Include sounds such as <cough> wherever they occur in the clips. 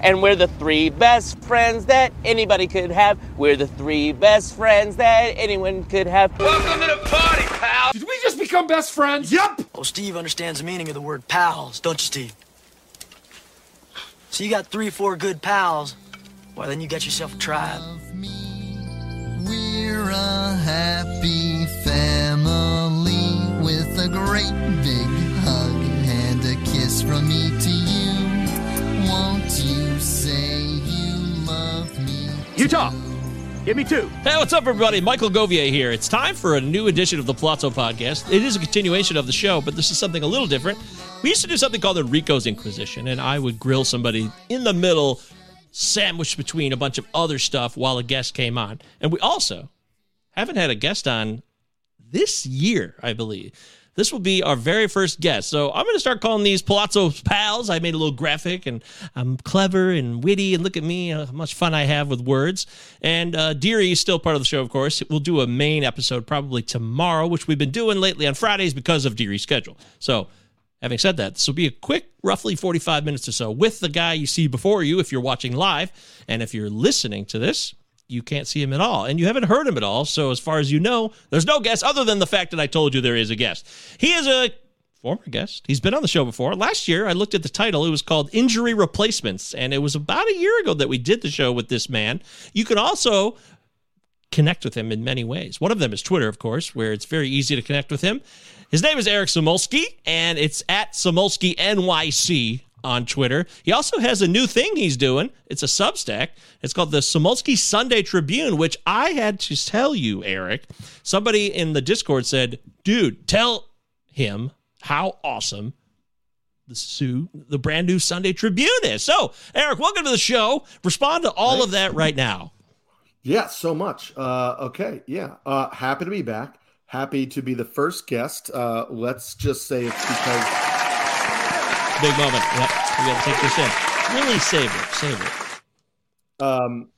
And we're the three best friends that anybody could have. We're the three best friends that anyone could have. Welcome to the party, pal. Did we just become best friends? Yep! Oh, Steve understands the meaning of the word pals, don't you, Steve? So you got three, four good pals. Well, then you get yourself a tribe. We're a happy family with a great big hug and a kiss from me Utah. Give me two. Hey, what's up, everybody? Michael Govier here. It's time for a new edition of the Palazzo Podcast. It is a continuation of the show, but this is something a little different. We used to do something called the Rico's Inquisition, and I would grill somebody in the middle, sandwiched between a bunch of other stuff while a guest came on. And we also haven't had a guest on this year, I believe. This will be our very first guest. So I'm going to start calling these Palazzo Pals. I made a little graphic and I'm clever and witty. And look at me, how much fun I have with words. And uh, Deary is still part of the show, of course. We'll do a main episode probably tomorrow, which we've been doing lately on Fridays because of Deary's schedule. So Having said that, this will be a quick, roughly 45 minutes or so with the guy you see before you if you're watching live. And if you're listening to this, you can't see him at all. And you haven't heard him at all. So, as far as you know, there's no guest other than the fact that I told you there is a guest. He is a former guest. He's been on the show before. Last year, I looked at the title. It was called Injury Replacements. And it was about a year ago that we did the show with this man. You can also connect with him in many ways. One of them is Twitter, of course, where it's very easy to connect with him. His name is Eric Samulski, and it's at Samulski NYC on Twitter. He also has a new thing he's doing. It's a Substack. It's called the Samulski Sunday Tribune, which I had to tell you, Eric. Somebody in the Discord said, dude, tell him how awesome the Sue, the brand new Sunday Tribune is. So, Eric, welcome to the show. Respond to all of that right now. Yeah, so much. Uh, okay, yeah. Uh, happy to be back. Happy to be the first guest. Uh, let's just say it's because Big moment. Yep. We got to take this in. Really savor it. Savor it. um,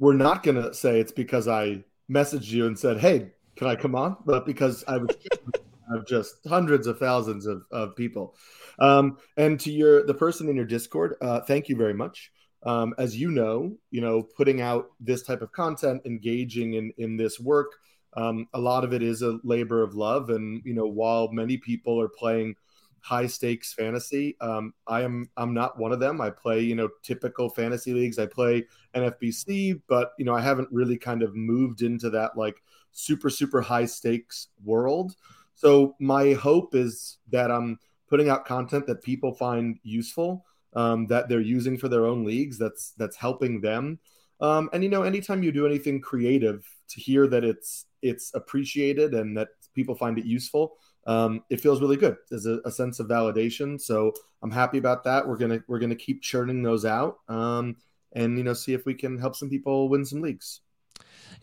we're not going to say it's because I messaged you and said, "Hey, can I come on?" But because I was <laughs> of just hundreds of thousands of, of people. Um, and to your the person in your Discord, uh, thank you very much. Um, as you know, you know, putting out this type of content, engaging in in this work, um, a lot of it is a labor of love. And you know, while many people are playing high stakes fantasy, um, I am I'm not one of them. I play you know typical fantasy leagues. I play NFBC, but you know I haven't really kind of moved into that like super super high stakes world. So my hope is that I'm putting out content that people find useful, um, that they're using for their own leagues. That's that's helping them. Um, and you know, anytime you do anything creative, to hear that it's it's appreciated and that people find it useful, um, it feels really good. There's a, a, sense of validation. So I'm happy about that. We're gonna we're gonna keep churning those out, um, and you know, see if we can help some people win some leagues.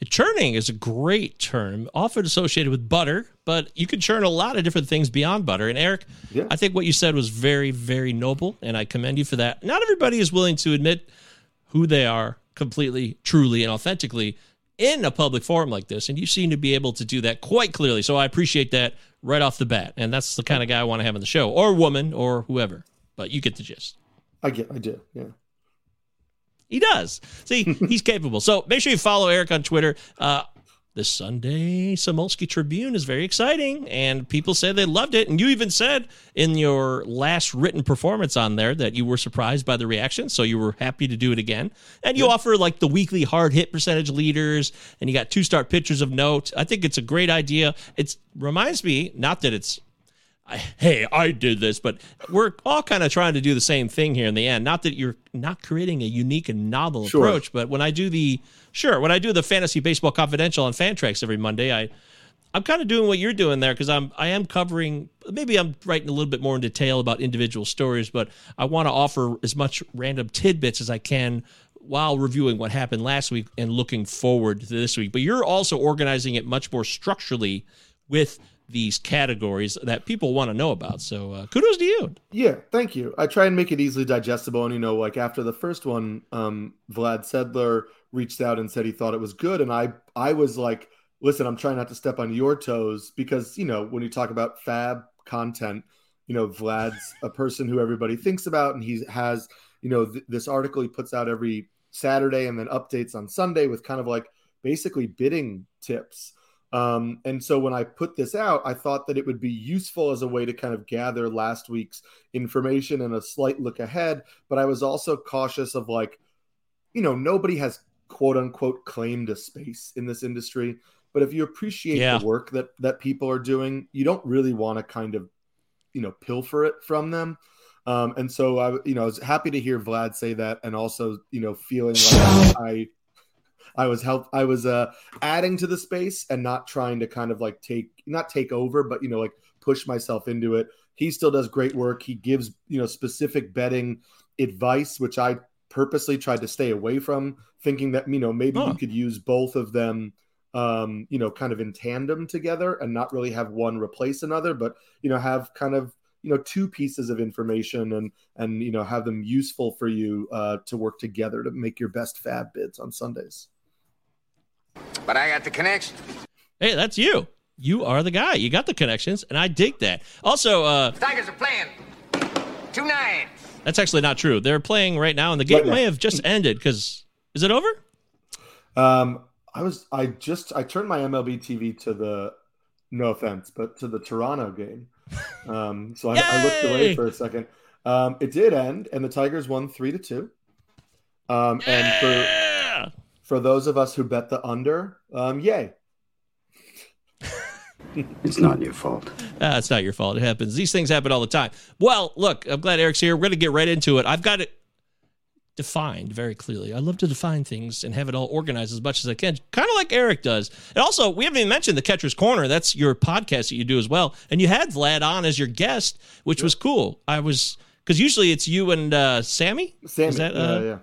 Churning is a great term, often associated with butter, but you can churn a lot of different things beyond butter. And Eric, yeah. I think what you said was very, very noble, and I commend you for that. Not everybody is willing to admit who they are completely, truly, and authentically in a public forum like this. And you seem to be able to do that quite clearly. So I appreciate that right off the bat. And that's the kind of guy I want to have on the show, or woman, or whoever. But you get the gist. I get, I do, yeah. He does. See, he's <laughs> capable. So make sure you follow Eric on Twitter. Uh, this Sunday Samulski Tribune is very exciting, and people say they loved it. And you even said in your last written performance on there that you were surprised by the reaction, so you were happy to do it again. And you yeah. offer like the weekly hard hit percentage leaders, and you got two start pitchers of note. I think it's a great idea. It reminds me, not that it's I, hey, I did this, but we're all kind of trying to do the same thing here in the end. Not that you're not creating a unique and novel sure. approach, but when I do the sure, when I do the fantasy baseball confidential on Fantrax every Monday, I I'm kind of doing what you're doing there because I'm I am covering maybe I'm writing a little bit more in detail about individual stories, but I want to offer as much random tidbits as I can while reviewing what happened last week and looking forward to this week. But you're also organizing it much more structurally with these categories that people want to know about. So uh, kudos to you. Yeah, thank you. I try and make it easily digestible. And you know, like after the first one, um, Vlad Sedler reached out and said he thought it was good, and I I was like, listen, I'm trying not to step on your toes because you know when you talk about fab content, you know, Vlad's a person who everybody thinks about, and he has you know th- this article he puts out every Saturday and then updates on Sunday with kind of like basically bidding tips um, and so when I put this out, I thought that it would be useful as a way to kind of gather last week's information and a slight look ahead. But I was also cautious of like, you know, nobody has quote unquote claimed a space in this industry. But if you appreciate yeah. the work that that people are doing, you don't really want to kind of, you know, pilfer it from them. Um, and so I, you know, I was happy to hear Vlad say that, and also, you know, feeling like <laughs> I I was help I was uh adding to the space and not trying to kind of like take not take over, but you know, like push myself into it. He still does great work. He gives, you know, specific betting advice, which I purposely tried to stay away from, thinking that, you know, maybe huh. you could use both of them um, you know, kind of in tandem together and not really have one replace another, but you know, have kind of you know two pieces of information and and you know have them useful for you uh, to work together to make your best fab bids on Sundays. But I got the connection. Hey, that's you. You are the guy. You got the connections, and I dig that. Also, uh, Tigers are playing two nines. That's actually not true. They're playing right now, and the game may have just ended. Because is it over? Um, I was. I just. I turned my MLB TV to the. No offense, but to the Toronto game. <laughs> Um, so I, I, looked away for a second. Um, it did end, and the Tigers won three to two. Um, and for for those of us who bet the under, um, yay. It's not your fault. Uh, it's not your fault. It happens. These things happen all the time. Well, look, I'm glad Eric's here. We're going to get right into it. I've got it defined very clearly. I love to define things and have it all organized as much as I can, kind of like Eric does. And also, we haven't even mentioned the Catcher's Corner. That's your podcast that you do as well. And you had Vlad on as your guest, which was cool. I was because usually it's you and uh, Sammy. Sammy, that, uh, yeah, yeah.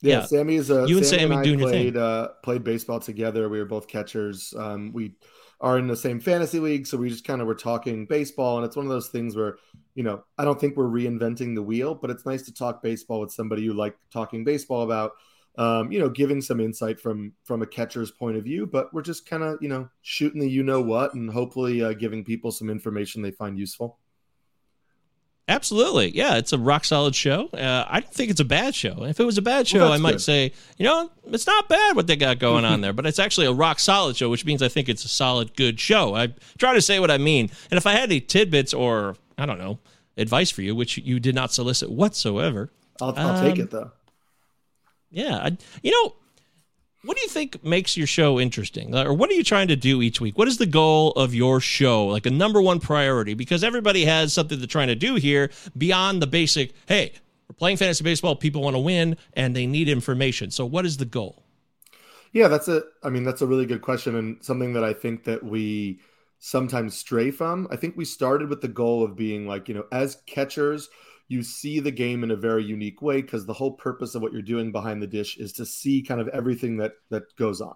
Yeah, yeah. Sammy is a you and Sammy, Sammy and doing played, uh, played baseball together. We were both catchers. Um, we are in the same fantasy league, so we just kind of were talking baseball. And it's one of those things where, you know, I don't think we're reinventing the wheel, but it's nice to talk baseball with somebody you like talking baseball about. Um, you know, giving some insight from from a catcher's point of view, but we're just kind of you know shooting the you know what, and hopefully uh, giving people some information they find useful. Absolutely. Yeah, it's a rock solid show. Uh, I don't think it's a bad show. If it was a bad show, well, I might good. say, you know, it's not bad what they got going on <laughs> there, but it's actually a rock solid show, which means I think it's a solid, good show. I try to say what I mean. And if I had any tidbits or, I don't know, advice for you, which you did not solicit whatsoever, I'll, I'll um, take it though. Yeah. I, you know, what do you think makes your show interesting? Or what are you trying to do each week? What is the goal of your show like a number one priority? Because everybody has something they're trying to do here beyond the basic hey we're playing fantasy baseball people want to win and they need information. So what is the goal? Yeah that's a i mean that's a really good question and something that i think that we sometimes stray from. I think we started with the goal of being like you know as catchers you see the game in a very unique way because the whole purpose of what you're doing behind the dish is to see kind of everything that that goes on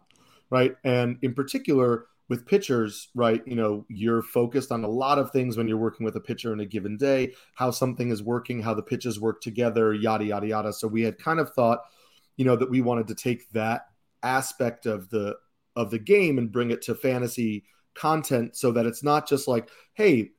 right? And in particular with pitchers right you know you're focused on a lot of things when you're working with a pitcher in a given day how something is working how the pitches work together yada yada yada. So we had kind of thought you know, that we wanted to take that aspect of the of the game and bring it to fantasy content so that it's not just like, hey,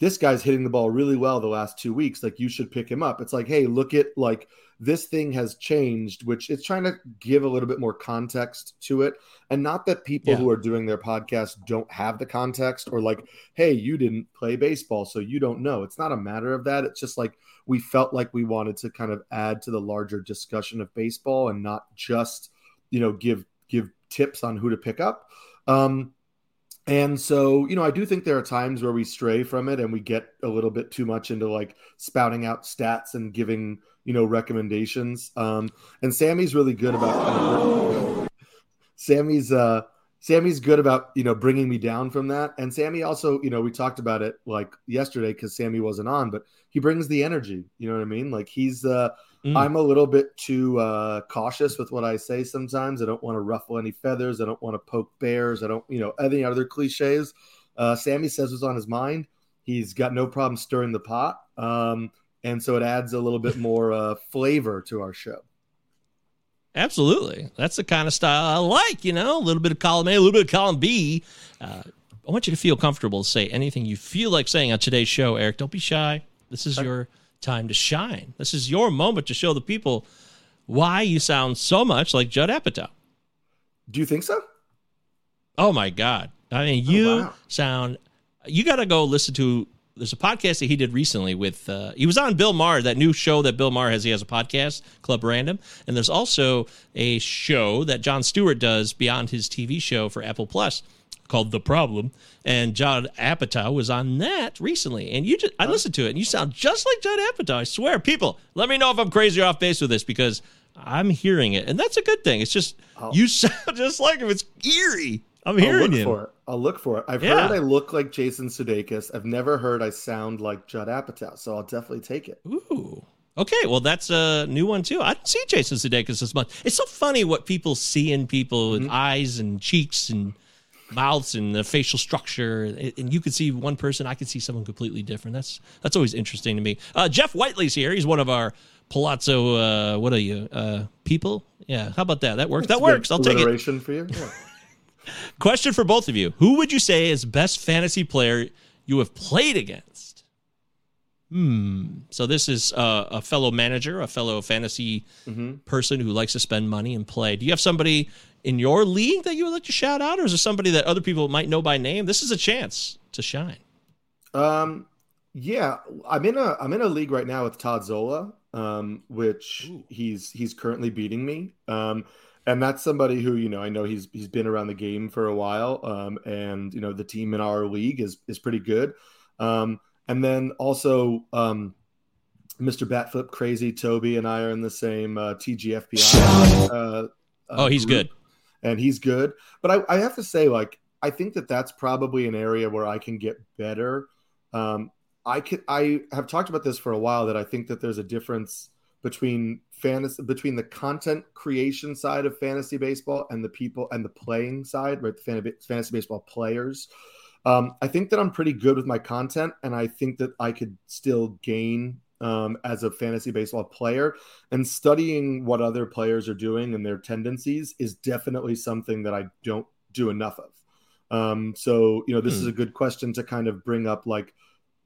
this guy's hitting the ball really well the last two weeks. Like you should pick him up. It's like, hey, look at like this thing has changed, which it's trying to give a little bit more context to it. And not that people Yeah. who are doing their podcast don't have the context or like, hey, you didn't play baseball, so you don't know. It's not a matter of that. It's just like we felt like we wanted to kind of add to the larger discussion of baseball and not just, you know, give give tips on who to pick up. Um, and so, you know, I do think there are times where we stray from it and we get a little bit too much into like spouting out stats and giving, you know, recommendations. Um, and Sammy's really good about Sammy's uh Sammy's good about, you know, bringing me down from that. And Sammy also, you know, we talked about it like yesterday cuz Sammy wasn't on, but he brings the energy, you know what I mean? Like he's uh Mm. I'm a little bit too uh, cautious with what I say sometimes. I don't want to ruffle any feathers. I don't want to poke bears. I don't, you know, any other cliches. Uh, Sammy says what's on his mind. He's got no problem stirring the pot. Um, and so it adds a little bit more uh, flavor to our show. Absolutely. That's the kind of style I like, you know, a little bit of column A, a little bit of column B. Uh, I want you to feel comfortable to say anything you feel like saying on today's show, Eric. Don't be shy. This is your time to shine. This is your moment to show the people why you sound so much like Judd Apatow. Do you think so? Oh my God. I mean, you wow. sound, you got to go listen to, there's a podcast that he did recently with, uh, he was on Bill Maher, that new show that Bill Maher has. He has a podcast, Club Random. And there's also a show that Jon Stewart does beyond his TV show for Apple Plus called The Problem. And John Apatow was on that recently. And you just, I listened to it and you sound just like John Apatow. I swear. People, let me know if I'm crazy or off base with this because I'm hearing it. And that's a good thing. It's just, you <laughs> sound just like him. It's eerie. I'm hearing look you. for it. I'll look for it. I've Yeah. heard I look like Jason Sudeikis. I've never heard I sound like Judd Apatow. So I'll definitely take it. Ooh. Okay, well that's a new one too. I don't see Jason Sudeikis as much. It's so funny what people see in people with eyes and cheeks and mouths and the facial structure, and you could see one person. I could see someone completely different. That's that's always interesting to me. Uh, Jeff Whiteley's here. He's one of our Palazzo. Uh, what are you? Uh, people? Yeah. How about that? That works. That It's a good works. I'll take it. for you. Yeah. <laughs> Question for both of you: Who would you say is best fantasy player you have played against? Hmm. So this is uh, a fellow manager, a fellow fantasy person who likes to spend money and play. Do you have somebody in your league that you would like to shout out, or is there somebody that other people might know by name? This is a chance to shine. Um, yeah, I'm in a I'm in a league right now with Todd Zola, um, which he's he's currently beating me. Um, and that's somebody who you know I know he's he's been around the game for a while. Um, and you know the team in our league is is pretty good. Um, and then also um, Mr. Batflip Crazy Toby and I are in the same uh, TGFBI. Uh, uh, Oh, he's group good. and he's good. But I, I have to say, like, I think that that's probably an area where I can get better. Um, I could, I have talked about this for a while that I think that there's a difference between fantasy, between the content creation side of fantasy baseball and the people and the playing side, right? The fantasy baseball players. Um, I think that I'm pretty good with my content, and I think that I could still gain um, as a fantasy baseball player. And studying what other players are doing and their tendencies is definitely something that I don't do enough of. Um, so, you know, this Hmm. is a good question to kind of bring up like,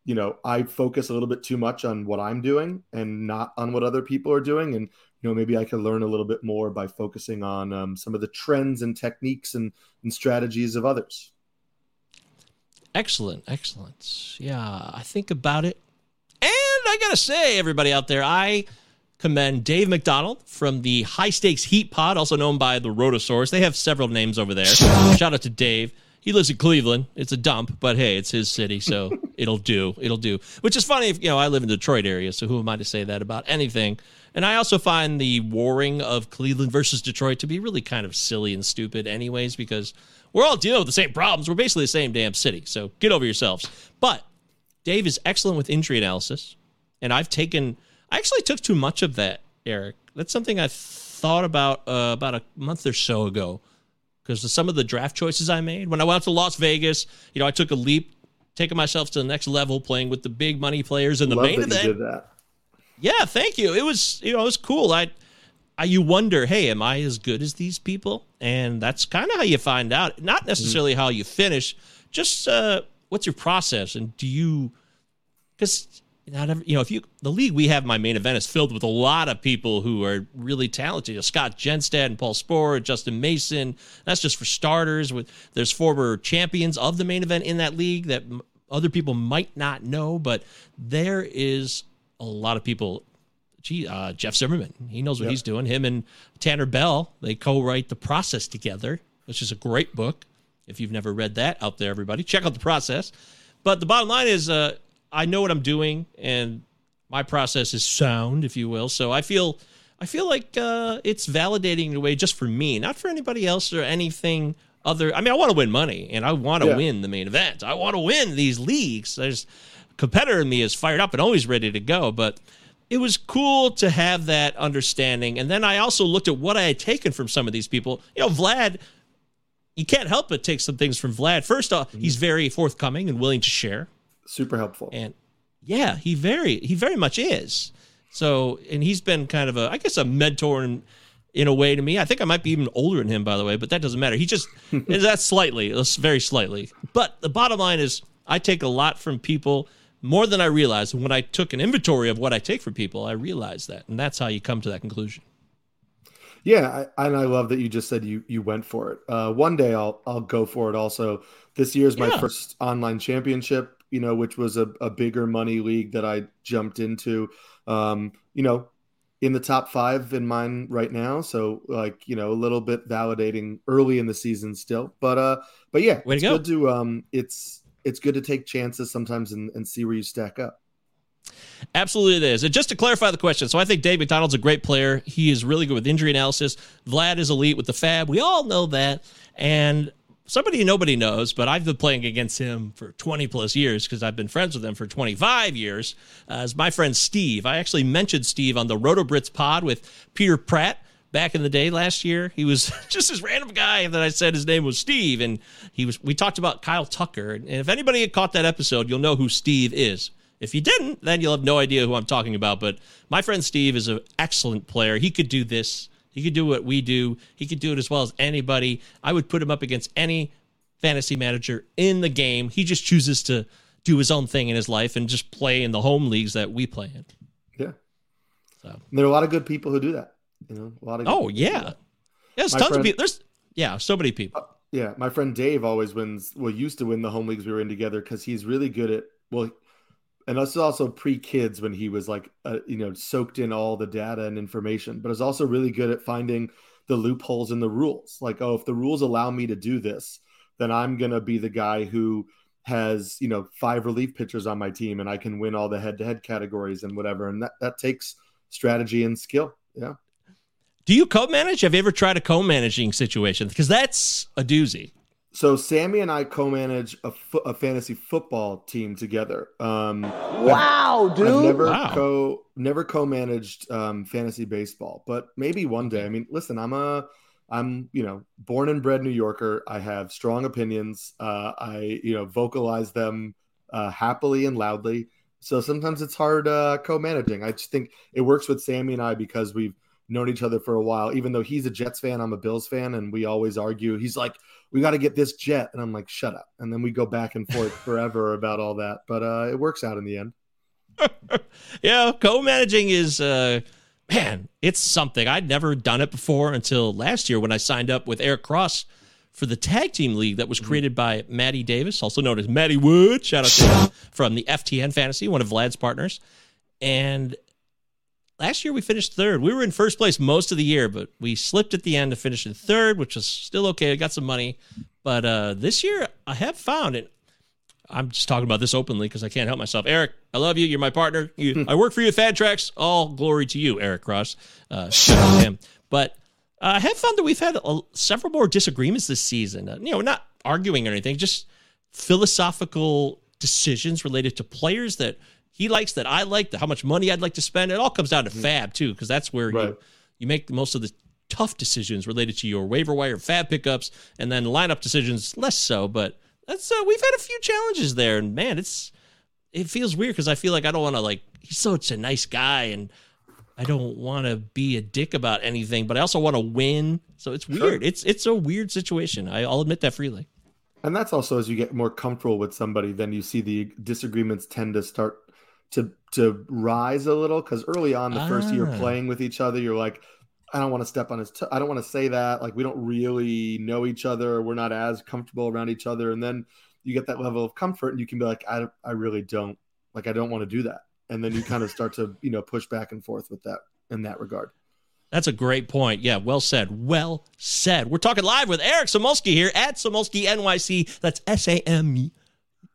you know, I focus a little bit too much on what I'm doing and not on what other people are doing. And, you know, maybe I can learn a little bit more by focusing on um, some of the trends and techniques and, and strategies of others. Excellent, excellent. Yeah, I think about it. And I got to say, everybody out there, I commend Dave McDonald from the High Stakes Heat Pod, also known by the Rotosaurus. They have several names over there. Shout out to Dave. He lives in Cleveland. It's a dump, but hey, it's his city, so <laughs> it'll do. It'll do. Which is funny if, you know, I live in the Detroit area, so who am I to say that about anything? And I also find the warring of Cleveland versus Detroit to be really kind of silly and stupid, anyways, because we're all dealing with the same problems. We're basically the same damn city, so get over yourselves. But Dave is excellent with injury analysis, and I've taken. I actually took too much of that, Eric. That's something I thought about uh, about a month or so ago, because of some of the draft choices I made when I went to Las Vegas. You know, I took a leap, taking myself to the next level, playing with the big money players in the Love main event. you did that. Yeah, thank you. It was you know it was cool. I I, you wonder, hey, am I as good as these people? And that's kind of how you find out. Not necessarily how you finish, just uh, what's your process, and do you? Because not every, you know, if you the league we have, my main event is filled with a lot of people who are really talented. You know, Scott Genstad and Paul Sporer, Justin Mason. That's just for starters. With there's former champions of the main event in that league that m- other people might not know, but there is a lot of people. Gee, uh, Jeff Zimmerman, he knows what Yep. he's doing. Him and Tanner Bell, they co-write the process together, which is a great book. If you've never read that, out there, everybody, check out the process. But the bottom line is, uh, I know what I'm doing, and my process is sound, if you will. So I feel, I feel like uh, it's validating in a way just for me, not for anybody else or anything other. I mean, I want to win money, and I want to Yeah. win the main event. I want to win these leagues. There's competitor in me is fired up and always ready to go, but. It was cool to have that understanding. And then I also looked at what I had taken from some of these people. You know, Vlad, you can't help but take some things from Vlad. First off, he's very forthcoming and willing to share. Super helpful. And yeah, he very he very much is. So, and he's been kind of a I guess a mentor in in a way to me. I think I might be even older than him by the way, but that doesn't matter. He just <laughs> that's slightly, that's very slightly. But the bottom line is I take a lot from people more than I realize. And when I took an inventory of what I take from people, I realized that. And that's how you come to that conclusion. Yeah, I, and I love that you just said you you went for it. Uh, one day I'll I'll go for it. Also, this year's my Yeah. first online championship. You know, which was a, a bigger money league that I jumped into. Um, you know, in the top five in mine right now. So like you know, a little bit validating early in the season still. But uh, but yeah, Way to it's go. good to um, it's it's good to take chances sometimes and, and see where you stack up. Absolutely, it is. And just to clarify the question, so I think Dave McDonald's a great player. He is really good with injury analysis. Vlad is elite with the fab. We all know that. And somebody nobody knows, but I've been playing against him for 20 plus years because I've been friends with him for 25 years. Uh, is my friend Steve. I actually mentioned Steve on the Roto Brits pod with Peter Pratt back in the day last year. He was <laughs> just this random guy that I said his name was Steve, and he was. We talked about Kyle Tucker, and if anybody had caught that episode, you'll know who Steve is. If you didn't, then you'll have no idea who I'm talking about. But my friend Steve is an excellent player. He could do this. He could do what we do. He could do it as well as anybody. I would put him up against any fantasy manager in the game. He just chooses to do his own thing in his life and just play in the home leagues that we play in. Yeah. So there are a lot of good people who do that. You know, a lot of Oh yeah. There's My tons of people. There's yeah, so many people. Uh, yeah, my friend Dave always wins. Well, used to win the home leagues we were in together because he's really good at well, and this is also pre kids when he was like, uh, you know, soaked in all the data and information. But is also really good at finding the loopholes in the rules. Like, oh, if the rules allow me to do this, then I'm gonna be the guy who has you know five relief pitchers on my team, and I can win all the head to head categories and whatever. And that that takes strategy and skill. Yeah. Do you co-manage? Have you ever tried a co-managing situation? Because that's a doozy. So Sammy and I co-manage a, fo- a fantasy football team together. Um, Wow, I've never Wow. co never co-managed um, fantasy baseball, but maybe one day. I mean, listen, I'm a I'm you know born and bred New Yorker. I have strong opinions. Uh, I you know vocalize them uh, happily and loudly. So sometimes it's hard uh, co-managing. I just think it works with Sammy and I because we've known each other for a while. Even though he's a Jets fan, I'm a Bills fan, and we always argue. He's like, "We got to get this Jet," and I'm like, "Shut up!" And then we go back and forth <laughs> forever about all that. But uh, it works out in the end. <laughs> Yeah, co-managing is uh man, it's something. I'd never done it before until last year when I signed up with Eric Cross for the tag team league that was created by Maddie Davis, also known as Maddie Wood. Shout out to him from the FTN Fantasy, one of Vlad's partners. And last year we finished third. We were in first place most of the year, but we slipped at the end to finish in third, which was still okay. I got some money. But uh, this year I have found it. I'm just talking about this openly because I can't help myself. Eric, I love you. You're my partner. You, I work for you at Fantrax. All glory to you, Eric Cross. Uh, shout out to him. But uh, I have found that we've had a, several more disagreements this season. Uh, you know, not arguing or anything, just philosophical decisions related to players that he likes, that I like, that how much money I'd like to spend. It all comes down to Fab too, because that's where Right. you you make most of the tough decisions related to your waiver wire Fab pickups, and then lineup decisions less so. But that's uh, we've had a few challenges there, and man, it's it feels weird because I feel like I don't want to like he's such a nice guy and I don't want to be a dick about anything, but I also want to win. So it's weird. It's it's a weird situation. I, I'll admit that freely. And that's also as you get more comfortable with somebody, then you see the disagreements tend to start to to rise a little because early on the first year Ah. playing with each other, you're like, I don't want to step on his. T- I don't want to say that. Like we don't really know each other. We're not as comfortable around each other. And then you get that level of comfort, and you can be like, I I really don't like. I don't want to do that. And then you kind of <laughs> start to you know push back and forth with that in that regard. That's a great point. Yeah, well said. Well said. We're talking live with Eric Samulski here at Samulski NYC. That's S A M.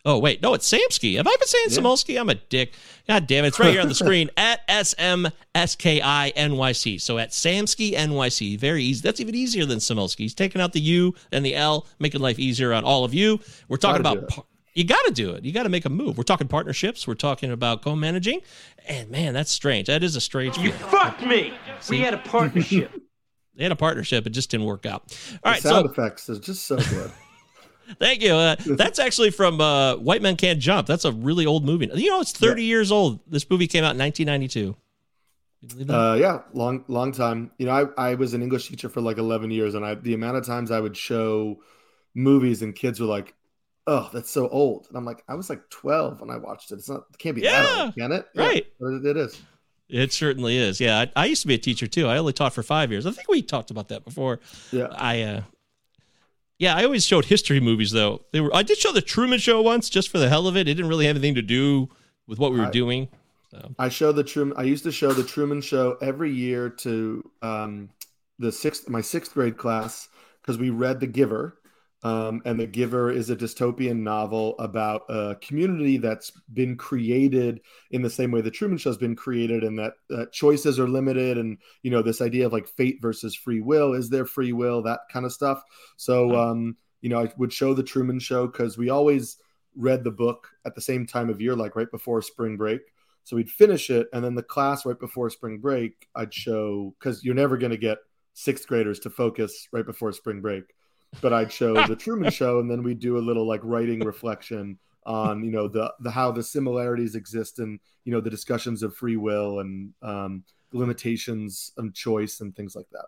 Oh, wait. No, it's Samski. Have I been saying Yeah. Samulski? I'm a dick. God damn it. It's right here on the screen <laughs> at S M S K I N Y C. So at Samski NYC. Very easy. That's even easier than Samulski. He's taking out the U and the L, making life easier on all of you. We're talking Gotta about. you got to do it. You got to make a move. We're talking partnerships. We're talking about co-managing, and man, that's strange. That is a strange. You feeling. fucked me. We had a <laughs> partnership. They had a partnership. It just didn't work out. All right, the sound so effects is just so good. Thank you. Uh, <laughs> that's actually from uh, White Men Can't Jump. That's a really old movie. You know, it's 30 years old. This movie came out in 1992. You believe that? Uh, yeah, long long time. You know, I, I was an English teacher for like eleven years, and I the amount of times I would show movies and kids were like, "Oh, that's so old," and I'm like, I was like twelve when I watched it. It's not, it can't be that Yeah, old, can it? right. but it, it is. it certainly is. Yeah, I, I used to be a teacher too. I only taught for five years. I think we talked about that before. Yeah, I, uh, yeah, I always showed history movies though. They were. I did show the Truman Show once just for the hell of it. It didn't really have anything to do with what we were I- doing. So. I show the Truman. I used to show the Truman Show every year to um, the sixth my sixth grade class because we read The Giver, um, and The Giver is a dystopian novel about a community that's been created in the same way the Truman Show's been created, and that uh, choices are limited, and you know this idea of like fate versus free will. Is there free will? That kind of stuff. So um, you know, I would show the Truman Show because we always read the book at the same time of year, like right before spring break. So we'd finish it, and then the class right before spring break, I'd show because you're never going to get sixth graders to focus right before spring break. But I'd show <laughs> the Truman Show, and then we'd do a little like writing reflection on you know the the how the similarities exist and you know the discussions of free will and um, limitations and choice and things like that.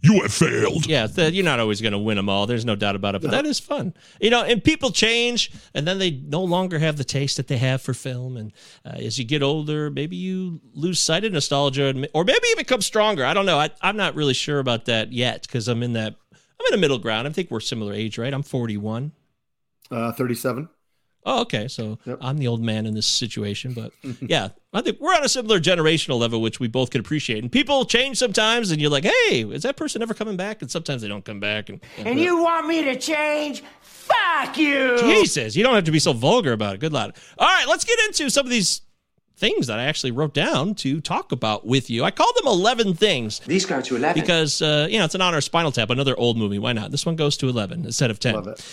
You have failed. Yeah, th- you're not always going to win them all. There's no doubt about it. But No. that is fun, you know. And people change, and then they no longer have the taste that they have for film. And uh, as you get older, maybe you lose sight of nostalgia, and- or maybe you become stronger. I don't know. I, I'm not really sure about that yet because I'm in that. I'm in a middle ground. I think we're similar age, right? I'm 41. Uh, Thirty-seven. Oh, okay. So Yep. I'm the old man in this situation, but <laughs> yeah, I think we're on a similar generational level, which we both can appreciate. And people change sometimes, and you're like, "Hey, is that person ever coming back?" And sometimes they don't come back. And, And you want me to change? Fuck you! Jesus, you don't have to be so vulgar about it. Good lad. All right, let's get into some of these things that I actually wrote down to talk about with you. I called them 11 things These go to 11. because, uh, you know, it's an honor Spinal Tap, another old movie. Why not? This one goes to 11 instead of 10. Love it.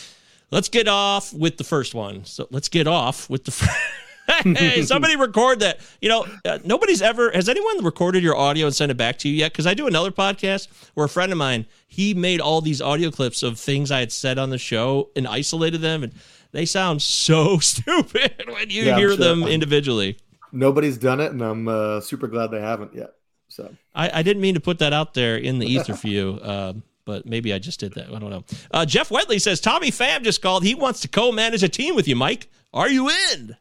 Let's get off with the first one. So let's get off with the first. <laughs> hey, somebody <laughs> record that. You know, uh, nobody's ever has anyone recorded your audio and sent it back to you yet? Because I do another podcast where a friend of mine he made all these audio clips of things I had said on the show and isolated them, and they sound so <laughs> stupid when you Yeah, hear sure. them individually. Nobody's done it, and I'm uh, super glad they haven't yet. So I, I didn't mean to put that out there in the ether for you, <laughs> um, but maybe I just did that. I don't know. Uh, Jeff Wetley says Tommy Pham just called. He wants to co-manage a team with you, Mike. Are you in?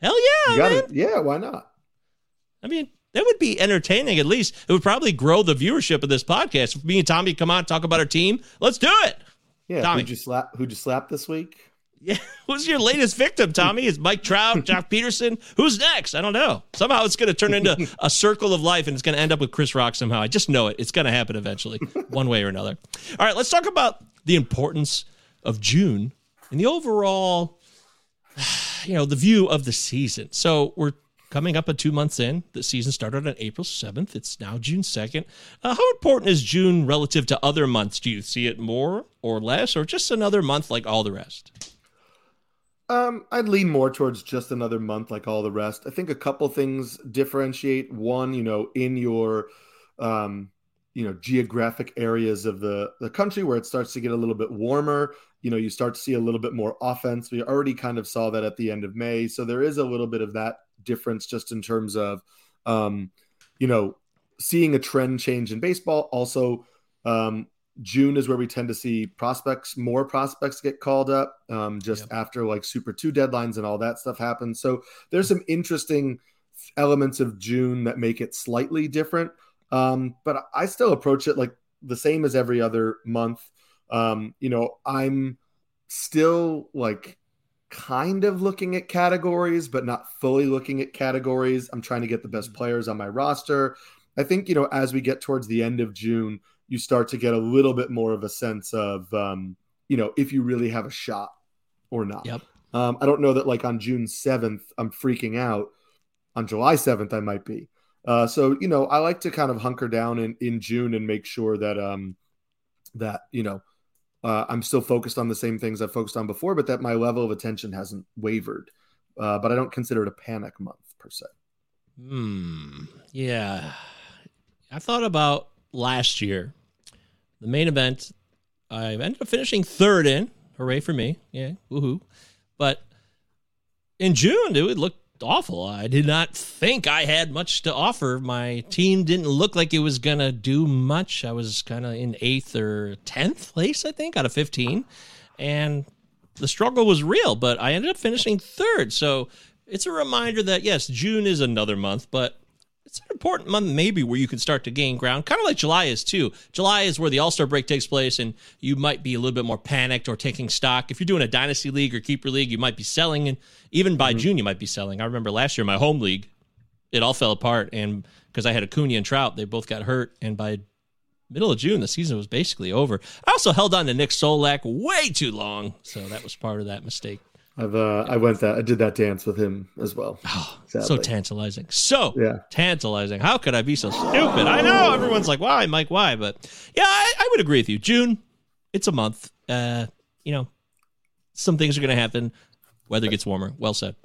Hell yeah, you got man. Yeah, why not? I mean, that would be entertaining. At least it would probably grow the viewership of this podcast. If me and Tommy come on talk about our team, let's do it. Yeah, Tommy. who'd you slap? Who'd you slap this week? Yeah, <laughs> who's your latest victim, Tommy? Is Mike Trout, <laughs> Joc Pederson? Who's next? I don't know. Somehow it's going to turn into a circle of life, and it's going to end up with Chris Rock somehow. I just know it. It's going to happen eventually, <laughs> one way or another. All right, let's talk about the importance of June and the overall, <sighs> you know, the view of the season. So we're coming up at two months in. The season started on April 7th. It's now June 2nd. Uh, how important is June relative to other months? Do you see it more or less, or just another month like all the rest? Um, I'd lean more towards just another month like all the rest. I think a couple things differentiate. One, you know, in your um, you know, geographic areas of the the country where it starts to get a little bit warmer, you know, you start to see a little bit more offense. We already kind of saw that at the end of May. So there is a little bit of that difference just in terms of um you know, seeing a trend change in baseball. Also, um, June is where we tend to see prospects, more prospects get called up um, just yep. after like Super 2 deadlines and all that stuff happens. So there's some interesting elements of June that make it slightly different. Um, but I still approach it like the same as every other month. Um, you know, I'm still like kind of looking at categories, but not fully looking at categories. I'm trying to get the best mm-hmm. players on my roster. I think, you know, as we get towards the end of June, you start to get a little bit more of a sense of, um, you know, if you really have a shot or not. Yep. Um, I don't know that like on June 7th, I'm freaking out. On July 7th, I might be. Uh, so, you know, I like to kind of hunker down in, in June and make sure that, um, that, you know, uh, I'm still focused on the same things I focused on before, but that my level of attention hasn't wavered. Uh, but I don't consider it a panic month per se. Hmm. Yeah. I thought about last year, the main event. I ended up finishing third in. Hooray for me! Yeah, woohoo! But in June, it looked awful. I did not think I had much to offer. My team didn't look like it was gonna do much. I was kind of in eighth or tenth place, I think, out of fifteen, and the struggle was real. But I ended up finishing third. So it's a reminder that yes, June is another month, but it's an important month maybe where you can start to gain ground kind of like july is too. July is where the all-star break takes place and you might be a little bit more panicked or taking stock. If you're doing a dynasty league or keeper league you might be selling and even by mm-hmm. june you might be selling. I remember last year my home league it all fell apart and because i had acuna and trout they both got hurt and by middle of june the season was basically over. I also held on to nick solak way too long so that was part of that mistake I've uh, I went that I did that dance with him as well. Oh, so tantalizing, so yeah. tantalizing. How could I be so stupid? I know everyone's like, "Why, Mike? Why?" But yeah, I, I would agree with you. June, it's a month. Uh, you know, some things are going to happen. Weather gets warmer. Well said.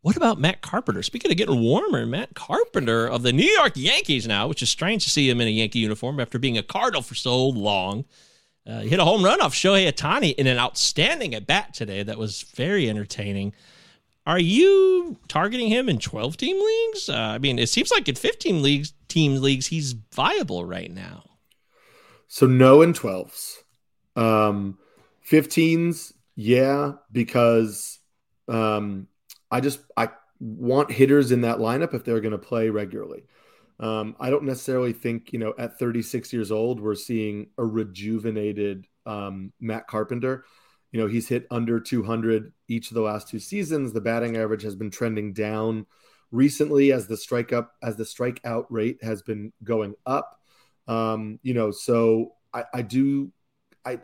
What about Matt Carpenter? Speaking of getting warmer, Matt Carpenter of the New York Yankees now, which is strange to see him in a Yankee uniform after being a Cardinal for so long. Uh, he hit a home run off Shohei Ohtani in an outstanding at bat today that was very entertaining. Are you targeting him in 12 team leagues? Uh, I mean, it seems like in 15 leagues, team leagues, he's viable right now. So no in 12s. Um, 15s, yeah, because um, I just I want hitters in that lineup if they're going to play regularly. Um, I don't necessarily think, you know, at 36 years old, we're seeing a rejuvenated um, Matt Carpenter. You know, he's hit under 200 each of the last two seasons. The batting average has been trending down recently as the strike up as the strikeout rate has been going up. Um, you know, so I, I do I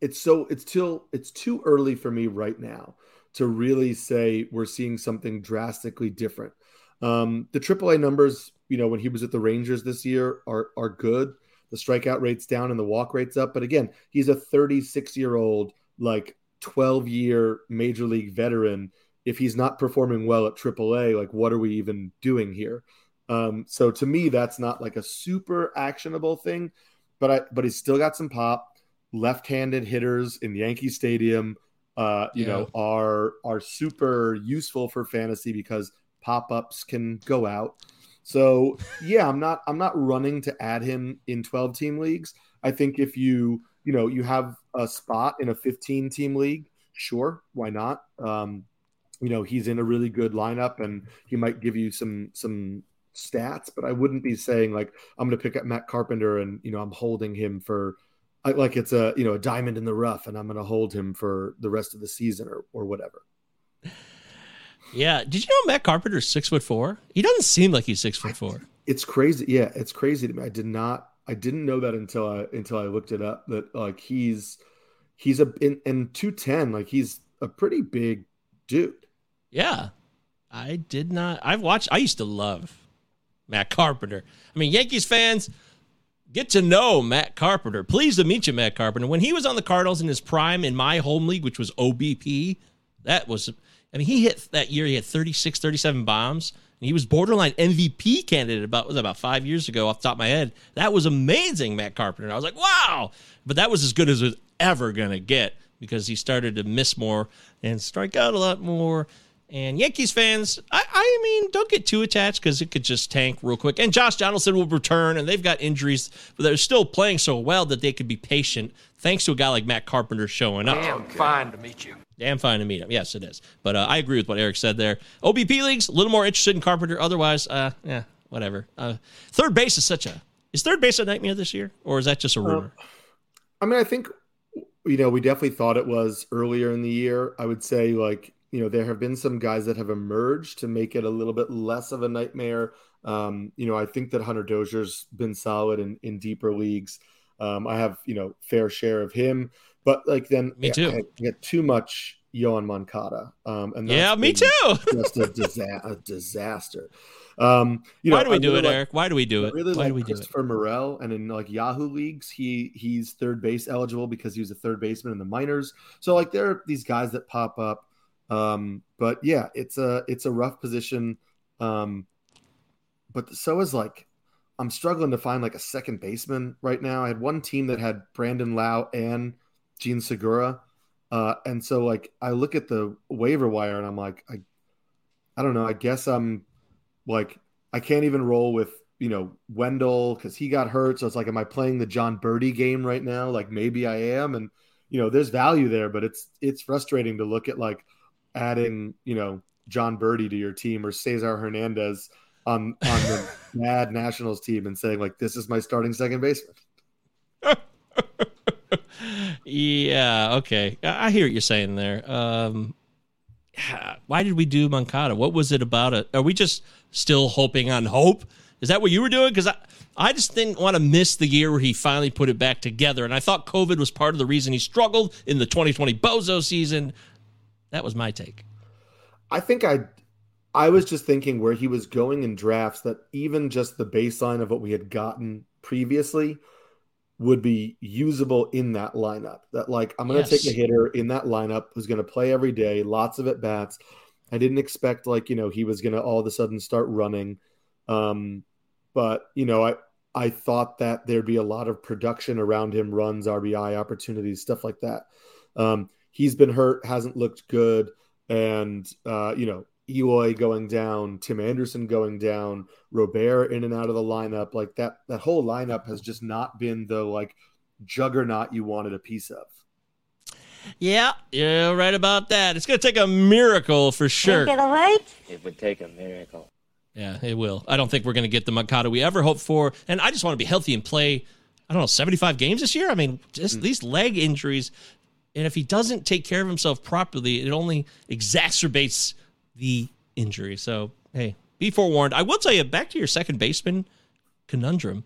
it's so it's still it's too early for me right now to really say we're seeing something drastically different. Um, the AAA numbers you know, when he was at the Rangers this year are are good. The strikeout rate's down and the walk rate's up. But again, he's a 36 year old, like 12 year major league veteran. If he's not performing well at AAA, like what are we even doing here? Um, so to me, that's not like a super actionable thing, but I but he's still got some pop. Left-handed hitters in Yankee Stadium, uh, you yeah. know, are are super useful for fantasy because pop-ups can go out. So yeah, I'm not I'm not running to add him in 12 team leagues. I think if you you know you have a spot in a 15 team league, sure, why not? Um, you know he's in a really good lineup and he might give you some some stats, but I wouldn't be saying like I'm going to pick up Matt Carpenter and you know I'm holding him for like it's a you know a diamond in the rough and I'm going to hold him for the rest of the season or or whatever. Yeah. Did you know Matt Carpenter's six foot four? He doesn't seem like he's six foot four. It's crazy. Yeah, it's crazy to me. I did not. I didn't know that until I until I looked it up. That like he's he's a in, in two ten. Like he's a pretty big dude. Yeah, I did not. I've watched. I used to love Matt Carpenter. I mean, Yankees fans get to know Matt Carpenter. Pleased to meet you, Matt Carpenter. When he was on the Cardinals in his prime in my home league, which was OBP, that was I mean, he hit that year, he had 36, 37 bombs. And he was borderline MVP candidate about was about five years ago off the top of my head. That was amazing, Matt Carpenter. I was like, wow. But that was as good as it was ever gonna get because he started to miss more and strike out a lot more. And Yankees fans, I, I mean, don't get too attached because it could just tank real quick. And Josh Donaldson will return, and they've got injuries, but they're still playing so well that they could be patient thanks to a guy like Matt Carpenter showing up. Damn fine to meet you. Damn fine to meet him. Yes, it is. But uh, I agree with what Eric said there. OBP leagues, a little more interested in Carpenter. Otherwise, uh, yeah, whatever. Uh, third base is such a. Is third base a nightmare this year, or is that just a rumor? I mean, I think you know we definitely thought it was earlier in the year. I would say like you know there have been some guys that have emerged to make it a little bit less of a nightmare. Um, you know, I think that Hunter Dozier's been solid in in deeper leagues. Um, I have you know fair share of him, but like then Me too. I, I get too much Yoan Moncada. Um, and Yeah, me too. <laughs> just a, disa- a disaster. Um, you Why do we I do really it, like- Eric? Why do we do it? really Why like do we do it? Christopher Morel, and in like Yahoo leagues, he he's third base eligible because he was a third baseman in the minors. So like there are these guys that pop up, um, but yeah, it's a it's a rough position. Um, but so is like I'm struggling to find like a second baseman right now. I had one team that had Brandon Lowe and Jean Segura, uh, and so like I look at the waiver wire and I'm like I I don't know. I guess I'm like I can't even roll with you know Wendle because he got hurt. So it's like, am I playing the Jon Berti game right now? Like maybe I am, and you know there's value there, but it's it's frustrating to look at like adding you know Jon Berti to your team or Cesar Hernandez on on the <laughs> mad Nationals team and saying like this is my starting second baseman. <laughs> yeah, okay. I hear what you're saying there. Um, <sighs> why did we do Moncada? What was it about it? Are we just still hoping on hope? Is that what you were doing? Because I, I just didn't want to miss the year where he finally put it back together. And I thought COVID was part of the reason he struggled in the 2020 Bozo season. That was my take. I think I I was just thinking where he was going in drafts that even just the baseline of what we had gotten previously would be usable in that lineup. That like I'm going to Yes. take a hitter in that lineup who's going to play every day, lots of at bats. I didn't expect like, you know, he was going to all of a sudden start running. Um but, you know, I I thought that there'd be a lot of production around him, runs, RBI opportunities, stuff like that. Um he's been hurt, hasn't looked good and uh, you know Eloy going down, Tim Anderson going down, Robert in and out of the lineup, like that. That whole lineup has just not been the like juggernaut you wanted a piece of. Yeah, yeah, right about that. It's going to take a miracle for sure. It would take a miracle. Yeah, it will. I don't think we're going to get the Moncada we ever hoped for. And I just want to be healthy and play, I don't know, 75 games this year. I mean, just mm. these leg injuries. And if he doesn't take care of himself properly, it only exacerbates the injury. So, hey, be forewarned. I will tell you, back to your second baseman conundrum.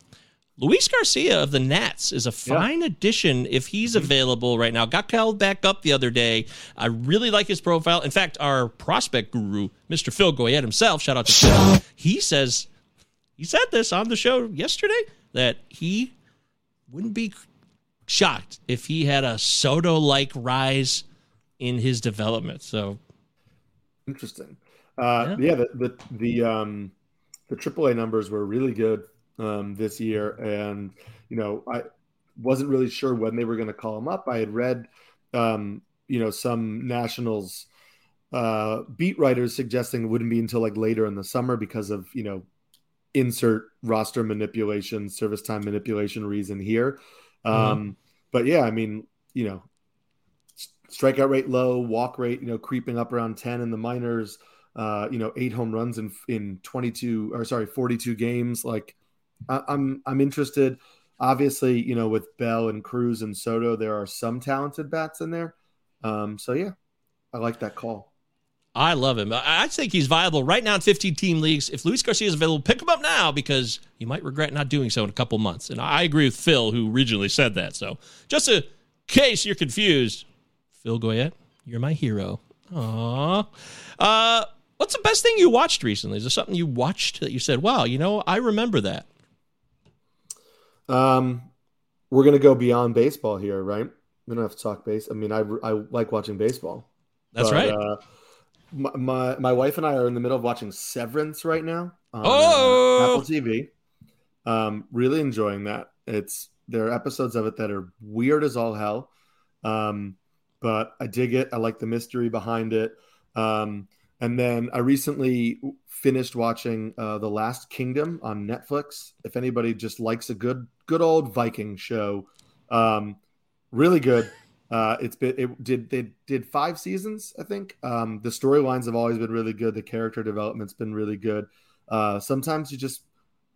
Luis Garcia of the Nats is a fine addition if he's mm-hmm. available right now. Got called back up the other day. I really like his profile. In fact, our prospect guru, Mr. Phil Goyette himself, shout out to Phil, he says, he said this on the show yesterday that he wouldn't be shocked if he had a Soto like rise in his development. So, Interesting. Uh, yeah, the the the um the AAA numbers were really good um, this year, and you know I wasn't really sure when they were going to call him up. I had read um, you know some Nationals uh, beat writers suggesting it wouldn't be until like later in the summer because of you know insert roster manipulation, service time manipulation reason here. Um, But yeah, I mean, you know, strikeout rate low, walk rate, you know, creeping up around 10 in the minors, uh, you know, eight home runs in, in 22 or sorry, 42 games. Like I, I'm, I'm interested. Obviously, you know, with Bell and Cruz and Soto, there are some talented bats in there. Um, so yeah, I like that call. I love him. I I think he's viable right now in 15 team leagues. If Luis Garcia is available, pick him up now because you might regret not doing so in a couple months. And I agree with Phil, who originally said that. So just in case you're confused, Phil Goyette, you're my hero. Aww. Uh, what's the best thing you watched recently? Is there something you watched that you said, wow, you know, I remember that? Um, we're gonna go beyond baseball here, right? We don't have to talk base. I mean, I I like watching baseball. That's But, right. Uh, my, my my wife and I are in the middle of watching Severance right now on uh, Oh! Apple TV. Um, really enjoying that. It's there are episodes of it that are weird as all hell, um, but I dig it. I like the mystery behind it. Um, and then I recently finished watching uh, The Last Kingdom on Netflix. If anybody just likes a good good old Viking show, um, really good. Uh, it's been it did they did five seasons, I think. Um, the storylines have always been really good. The character development's been really good. Uh, sometimes you just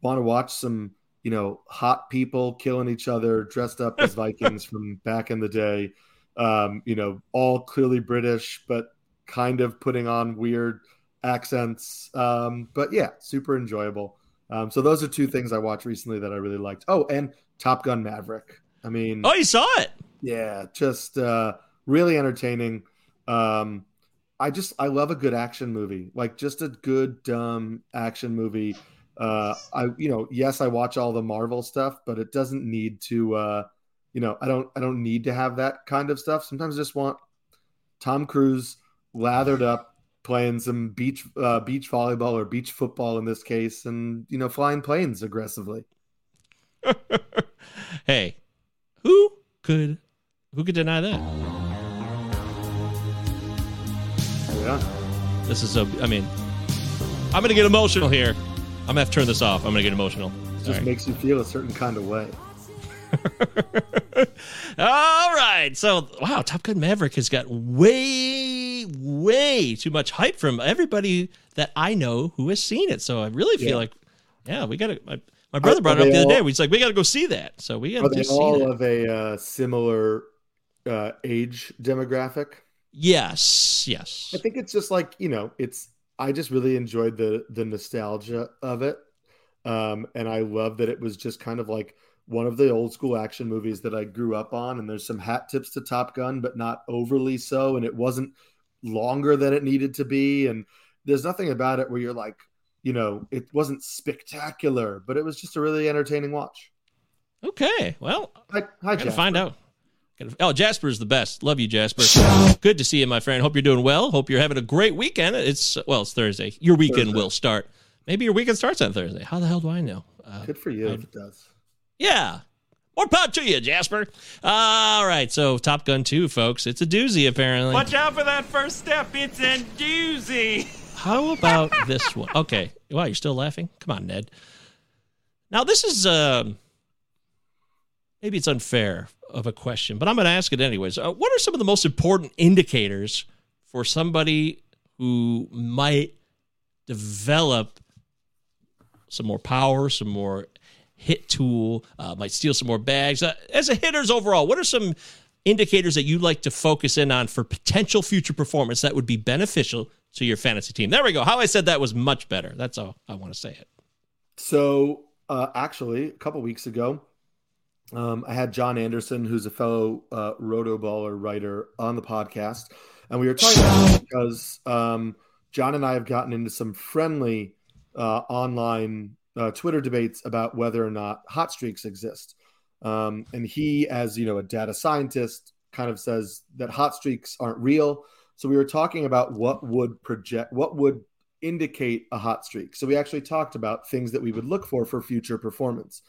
want to watch some, you know, hot people killing each other dressed up as <laughs> Vikings from back in the day. Um, you know, all clearly British, but kind of putting on weird accents. Um, but yeah, super enjoyable. Um, so those are two things I watched recently that I really liked. Oh, and Top Gun Maverick. I mean, oh, you saw it? Yeah, just uh, really entertaining. Um, I just I love a good action movie, like just a good dumb action movie. Uh, I you know yes I watch all the Marvel stuff, but it doesn't need to. Uh, you know I don't I don't need to have that kind of stuff. Sometimes I just want Tom Cruise lathered up playing some beach uh, beach volleyball or beach football in this case, and you know flying planes aggressively. <laughs> hey, who could who could deny that? Yeah. This is so. I mean, I'm gonna get emotional here. I'm gonna have to turn this off. I'm gonna get emotional. It just right. makes you feel a certain kind of way. <laughs> All right. So, wow, Top Gun Maverick has got way, way too much hype from everybody that I know who has seen it. So I really feel yeah. like, yeah, we got to. My, my brother brought it up the other day. He's like, we got to go see that. So we got to see all that. of a uh, similar uh, age demographic. Yes, yes. I think it's just like you know, it's. I just really enjoyed the the nostalgia of it, um, and I love that it was just kind of like one of the old school action movies that I grew up on. And there's some hat tips to Top Gun, but not overly so. And it wasn't longer than it needed to be. And there's nothing about it where you're like, you know, it wasn't spectacular, but it was just a really entertaining watch. Okay, well, hi, hi Jasper. find out. Oh, Jasper's the best. Love you, Jasper. Good to see you, my friend. Hope you're doing well. Hope you're having a great weekend. It's well, it's Thursday. Your weekend Thursday. will start. Maybe your weekend starts on Thursday. How the hell do I know? Uh, Good for you I, if it does. Yeah. More power to you, Jasper. All right, so Top Gun 2, folks. It's a doozy, apparently. Watch out for that first step. It's a doozy. How about <laughs> this one? Okay. Wow, you're still laughing? Come on, Ned. Now, this is uh, maybe it's unfair of a question, but I'm going to ask it anyways. Uh, what are some of the most important indicators for somebody who might develop some more power, some more hit tool, uh, might steal some more bags. Uh, as a hitters overall, what are some indicators that you like to focus in on for potential future performance that would be beneficial to your fantasy team? There we go. How I said that was much better. That's all I want to say it. So, uh, actually, a couple weeks ago, um, I had John Anderson, who's a fellow uh, Rotoballer writer, on the podcast, and we were talking about because um, John and I have gotten into some friendly uh, online uh, Twitter debates about whether or not hot streaks exist. Um, and he, as you know, a data scientist, kind of says that hot streaks aren't real. So we were talking about what would project, what would indicate a hot streak. So we actually talked about things that we would look for for future performance.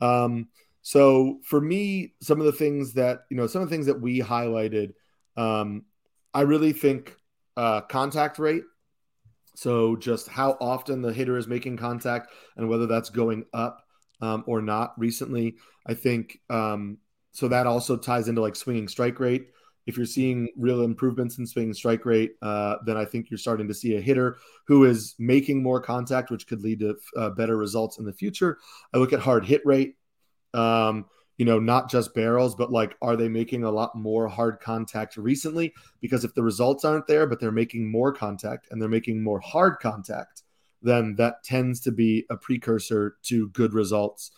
Um, so for me, some of the things that you know, some of the things that we highlighted, um, I really think uh, contact rate so just how often the hitter is making contact and whether that's going up um, or not recently, I think. Um, so that also ties into like swinging strike rate. If you're seeing real improvements in swinging strike rate, uh, then I think you're starting to see a hitter who is making more contact, which could lead to uh, better results in the future. I look at hard hit rate. Um, you know, not just barrels, but like, are they making a lot more hard contact recently? Because if the results aren't there, but they're making more contact and they're making more hard contact, then that tends to be a precursor to good results.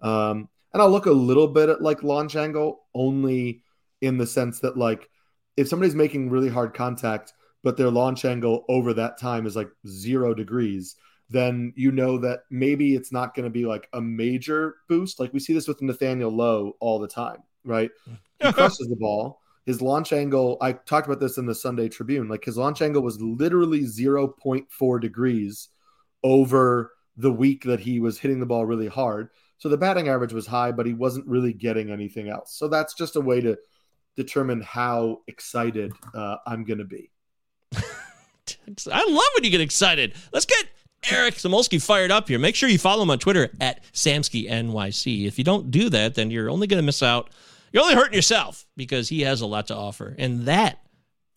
Um, and I'll look a little bit at like launch angle only in the sense that, like, if somebody's making really hard contact, but their launch angle over that time is like zero degrees, then you know that maybe it's not going to be like a major boost. Like we see this with Nathaniel Lowe all the time, right? <laughs> He crushes the ball. His launch angle, I talked about this in the Sunday Tribune, like his launch angle was literally 0.4 degrees over the week that he was hitting the ball really hard. So the batting average was high, but he wasn't really getting anything else. So that's just a way to determine how excited uh, I'm going to be. <laughs> I love when you get excited. Let's get Eric Samulski fired up here. Make sure you follow him on Twitter at Samski NYC. If you don't do that, then you're only going to miss out. You're only hurting yourself because he has a lot to offer. And that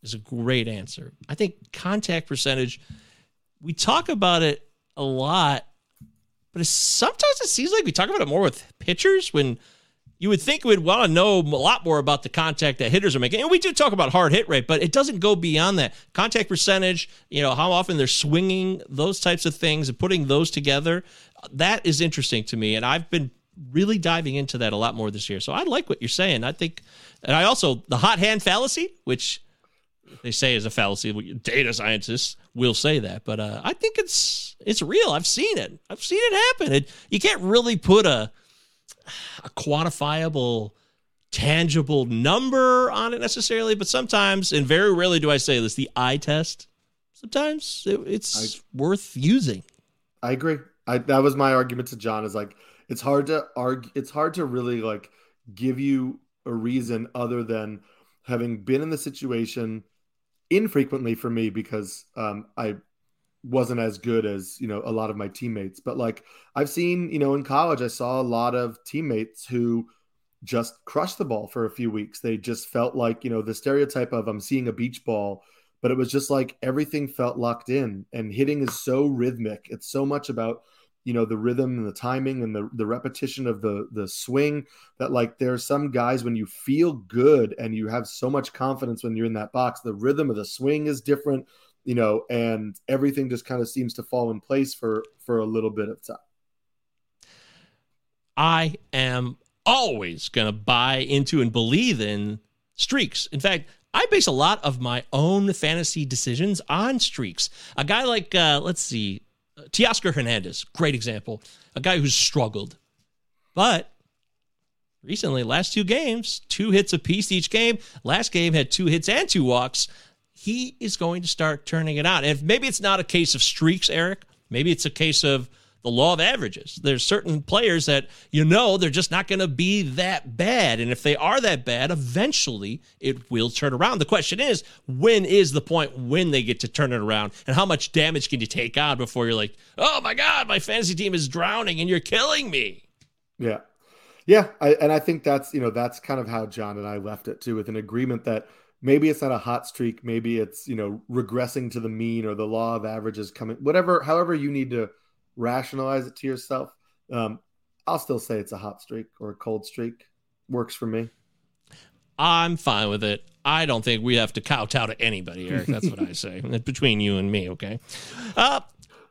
is a great answer. I think contact percentage, we talk about it a lot, but sometimes it seems like we talk about it more with pitchers when you would think we'd want to know a lot more about the contact that hitters are making. And we do talk about hard hit rate, but it doesn't go beyond that. Contact percentage, you know, how often they're swinging, those types of things, and putting those together. That is interesting to me. And I've been really diving into that a lot more this year. So I like what you're saying. I think, and I also, the hot hand fallacy, which they say is a fallacy. Data scientists will say that, but uh, I think it's it's real. I've seen it. I've seen it happen. It, you can't really put a a quantifiable tangible number on it necessarily but sometimes and very rarely do i say this the eye test sometimes it, it's I, worth using. I agree. I, that was my argument to john is like it's hard to argue it's hard to really like give you a reason other than having been in the situation infrequently for me because um, i wasn't as good as you know a lot of my teammates but like i've seen you know in college i saw a lot of teammates who just crushed the ball for a few weeks. They just felt like you know the stereotype of i'm seeing a beach ball but it was just like everything felt locked in and hitting is so rhythmic. It's so much about you know the rhythm and the timing and the, the repetition of the the swing that like there are some guys when you feel good and you have so much confidence when you're in that box the rhythm of the swing is different you know, and everything just kind of seems to fall in place for for a little bit of time. I am always going to buy into and believe in streaks. In fact, I base a lot of my own fantasy decisions on streaks. A guy like, uh, let's see, Teoscar Hernandez, great example. A guy who's struggled, but recently, last two games, two hits apiece each game. Last game had two hits and two walks he is going to start turning it on. And if maybe it's not a case of streaks, Eric, maybe it's a case of the law of averages. There's certain players that you know they're just not going to be that bad. And if they are that bad, eventually it will turn around. The question is, when is the point when they get to turn it around? And how much damage can you take on before you're like, oh my God, my fantasy team is drowning and you're killing me? Yeah. Yeah. I, and I think that's, you know, that's kind of how John and I left it too, with an agreement that maybe it's not a hot streak. Maybe it's you know regressing to the mean or the law of averages coming whatever however you need to rationalize it to yourself. Um, i'll still say it's a hot streak or a cold streak. Works for me. I'm fine with it. I don't think we have to kowtow to anybody eric. That's what i say. <laughs> Between you and me okay? Uh,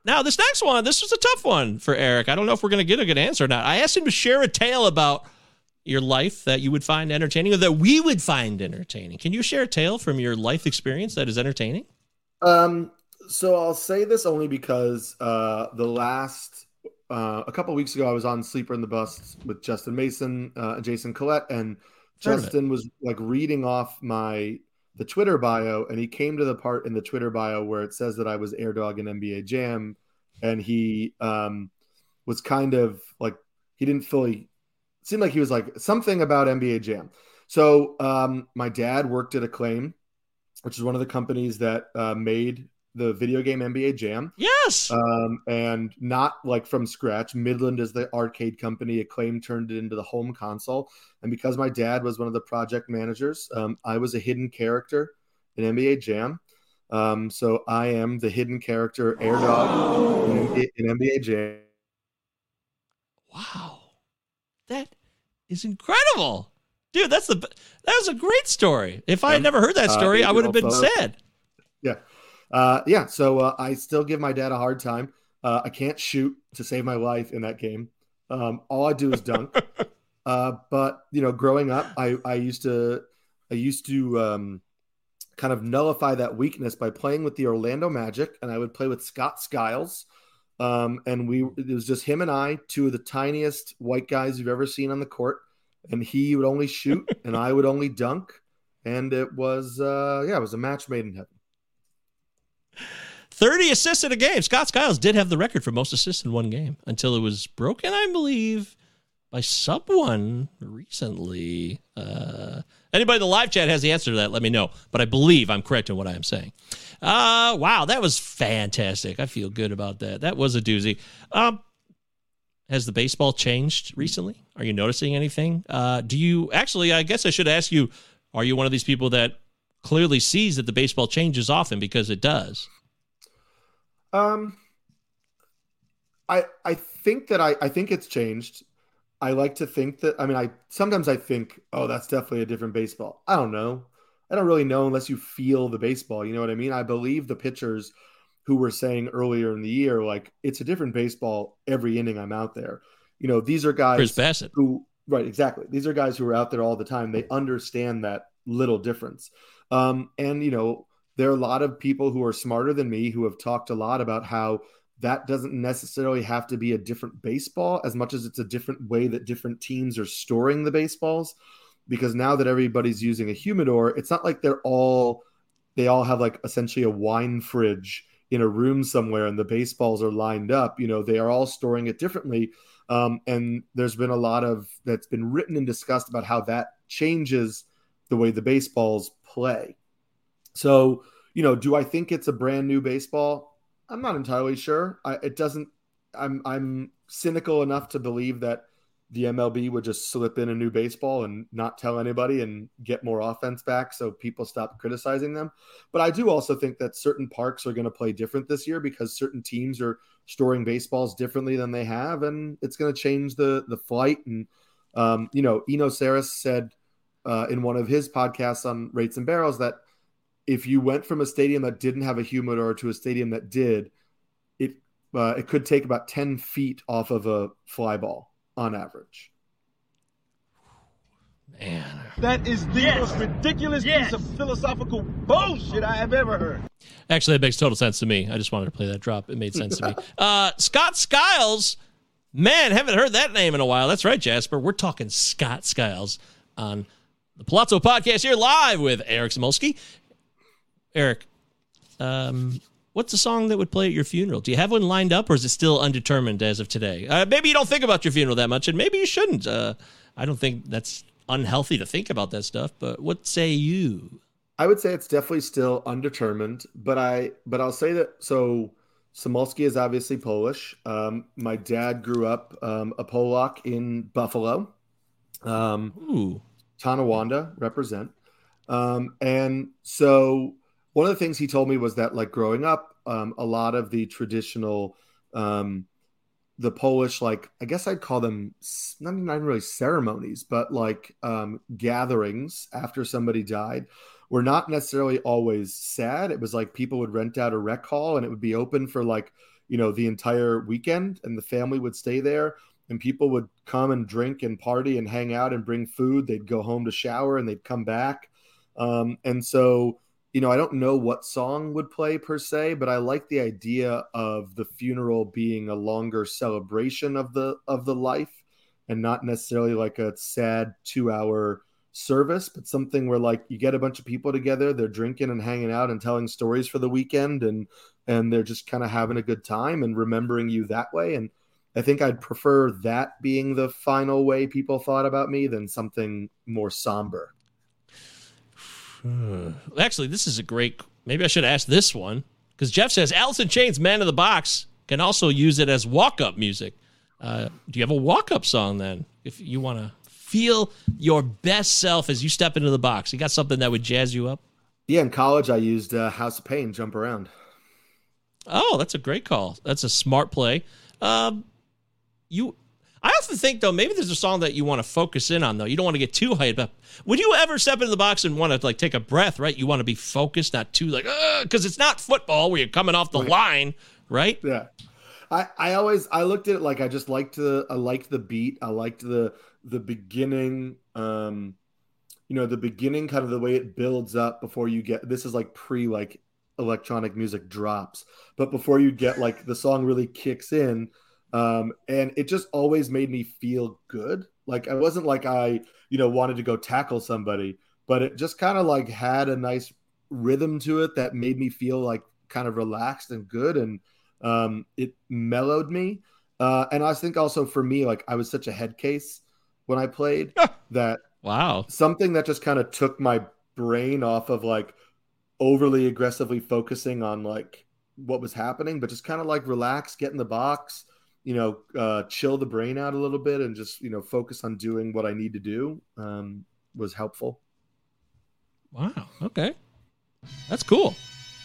now this next one this was a tough one for eric. I don't know if we're going to get a good answer or not. I asked him to share a tale about your life that you would find entertaining or that we would find entertaining. Can you share a tale from your life experience that is entertaining? Um, so I'll say this only because uh, the last uh, a couple weeks ago I was on Sleeper and the Bust with Justin Mason uh, and Jason Collette, and Justin was like reading off my the Twitter bio, and he came to the part in the Twitter bio where it says that I was air dog in NBA Jam, and he um, was kind of like he didn't fully seemed like he was like something about NBA Jam. So um, my dad worked at Acclaim, which is one of the companies that uh, made the video game NBA Jam. Yes. Um, and not like from scratch. Midway is the arcade company. Acclaim turned it into the home console. And because my dad was one of the project managers, um, I was a hidden character in NBA Jam. Um, so I am the hidden character Air Dog in, in NBA Jam. Wow. That is incredible. Dude, that's the that was a great story. If I had never heard that uh, story, uh, I would have been sad. Yeah. Uh, yeah, so uh, I still give my dad a hard time. Uh, I can't shoot to save my life in that game. Um, all I do is dunk. <laughs> Uh, but you know, growing up, I, I used to I used to um, kind of nullify that weakness by playing with the Orlando Magic, and I would play with Scott Skiles, um, and we it was just him and I, two of the tiniest white guys you've ever seen on the court. And he would only shoot, <laughs> and I would only dunk. And it was uh, yeah, it was a match made in heaven. 30 assists in a game. Scott Skiles did have the record for most assists in one game until it was broken, I believe, by someone recently. Uh, anybody in the live chat has the answer to that, let me know. But I believe I'm correct in what I am saying. Uh, wow, that was fantastic. I feel good about that. That was a doozy. Um, has the baseball changed recently? Are you noticing anything? Uh, do you actually? I guess I should ask you: Are you one of these people that clearly sees that the baseball changes often because it does? Um, I I think that I I think it's changed. I like to think that I mean I sometimes I think oh that's definitely a different baseball. I don't know. I don't really know unless you feel the baseball. You know what I mean? I believe the pitchers who were saying earlier in the year like it's a different baseball every inning I'm out there. You know, these are guys who right exactly. These are guys who are out there all the time. They understand that little difference. Um, and you know, there are a lot of people who are smarter than me who have talked a lot about how that doesn't necessarily have to be a different baseball as much as it's a different way that different teams are storing the baseballs because now that everybody's using a humidor it's not like they're all they all have like essentially a wine fridge in a room somewhere and the baseballs are lined up you know they are all storing it differently um, and there's been a lot of that's been written and discussed about how that changes the way the baseballs play so you know do i think it's a brand new baseball I'm not entirely sure. I, it doesn't. I'm I'm cynical enough to believe that the MLB would just slip in a new baseball and not tell anybody and get more offense back so people stop criticizing them. But I do also think that certain parks are going to play different this year because certain teams are storing baseballs differently than they have, and it's going to change the the flight. And um, you know, Eno Sarris said uh, in one of his podcasts on Rates and Barrels that if you went from a stadium that didn't have a humidor to a stadium that did, it uh, it could take about ten feet off of a fly ball on average. Man, That is the Yes. most ridiculous Yes. piece of philosophical bullshit I have ever heard. actually, that makes total sense to me. I just wanted to play that drop. It made sense to me. <laughs> Uh, Scott Skiles, man, haven't heard that name in a while. That's right, Jasper. We're talking Scott Skiles on the Palazzo Podcast here live with Eric Samulski. Eric, um, what's a song that would play at your funeral? Do you have one lined up, or is it still undetermined as of today? Uh, maybe you don't think about your funeral that much, and maybe you shouldn't. Uh, I don't think that's unhealthy to think about that stuff. But what say you? I would say it's definitely still undetermined, but I but I'll say that so Samulski is obviously Polish. Um, my dad grew up um, a Polak in Buffalo. Um, Ooh, Tonawanda represent. Um, and so one of the things he told me was that like growing up, um, a lot of the traditional, um, the Polish, like I guess I'd call them not even really ceremonies, but like um, gatherings after somebody died were not necessarily always sad. It was like people would rent out a rec hall and it would be open for like, you know, the entire weekend and the family would stay there and people would come and drink and party and hang out and bring food. They'd go home to shower and they'd come back. Um, and so, you know, I don't know what song would play per se, but I like the idea of the funeral being a longer celebration of the of the life and not necessarily like a sad two hour service, but something where like you get a bunch of people together, they're drinking and hanging out and telling stories for the weekend and and they're just kind of having a good time and remembering you that way. And I think I'd prefer that being the final way people thought about me than something more somber. Actually, this is a great. Maybe I should ask this one because Jeff says Alice in Chains' "Man in the Box" can also use it as walk-up music. Uh, do you have a walk-up song then? If you want to feel your best self as you step into the box, you got something that would jazz you up. Yeah, in college I used uh, House of Pain, Jump Around. Oh, that's a great call. That's a smart play. Um, you, I often think though, maybe there's a song that you want to focus in on though. You don't want to get too hyped up. Would you ever step into the box and want to like take a breath? Right, you want to be focused, not too like, because it's not football where you're coming off the line, right? Yeah. I, I always I looked at it like I just liked the I liked the beat. I liked the the beginning um you know the beginning kind of the way it builds up before you get this is like pre like electronic music drops but before you get like the song really kicks in um and it just always made me feel good like i wasn't like i you know wanted to go tackle somebody but it just kind of like had a nice rhythm to it that made me feel like kind of relaxed and good and um it mellowed me uh and i think also for me like i was such a head case when i played <laughs> that Wow. something that just kind of took my brain off of like overly aggressively focusing on like what was happening, but just kind of like relax, get in the box, you know, uh, chill the brain out a little bit, and just you know focus on doing what I need to do um, was helpful. Wow. Okay. That's cool.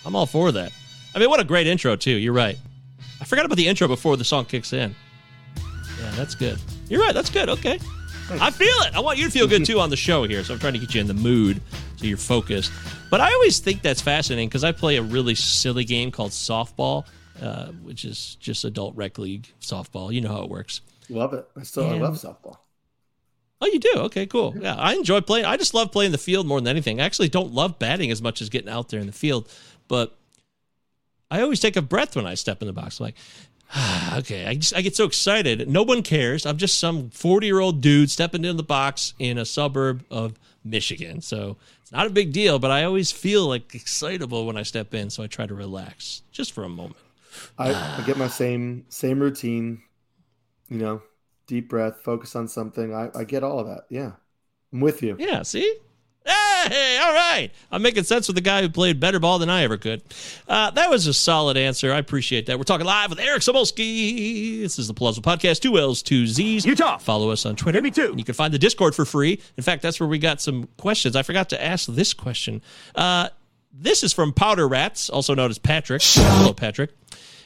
I'm all for that. I mean, what a great intro too. You're right. I forgot about the intro before the song kicks in. Yeah, that's good. You're right. That's good. Okay. I feel it. I want you to feel good too on the show here. So I'm trying to get you in the mood so you're focused. But I always think that's fascinating because I play a really silly game called softball, uh, which is just adult rec league softball. You know how it works. Love it. I still I love softball. Oh, you do? Okay, cool. Yeah, I enjoy playing. I just love playing the field more than anything. I actually don't love batting as much as getting out there in the field, but I always take a breath when I step in the box. I'm like, ah, <sighs> okay, I just I get so excited. No one cares. I'm just some 40 year old dude stepping in the box in a suburb of Michigan. So it's not a big deal, but I always feel like excitable when I step in. So I try to relax just for a moment. I, I get my same same routine, you know, deep breath, focus on something. I, I get all of that. Yeah, I'm with you. Yeah, see? Hey, all right. I'm making sense with the guy who played better ball than I ever could. Uh, that was a solid answer. I appreciate that. We're talking live with Eric Samulski. This is the Palazzo Podcast, two L's, two Z's. Utah. Follow us on Twitter. Me too. And you can find the Discord for free. In fact, that's where we got some questions. I forgot to ask this question. Uh, this is from Powder Rats, also known as Patrick. Hello, Patrick.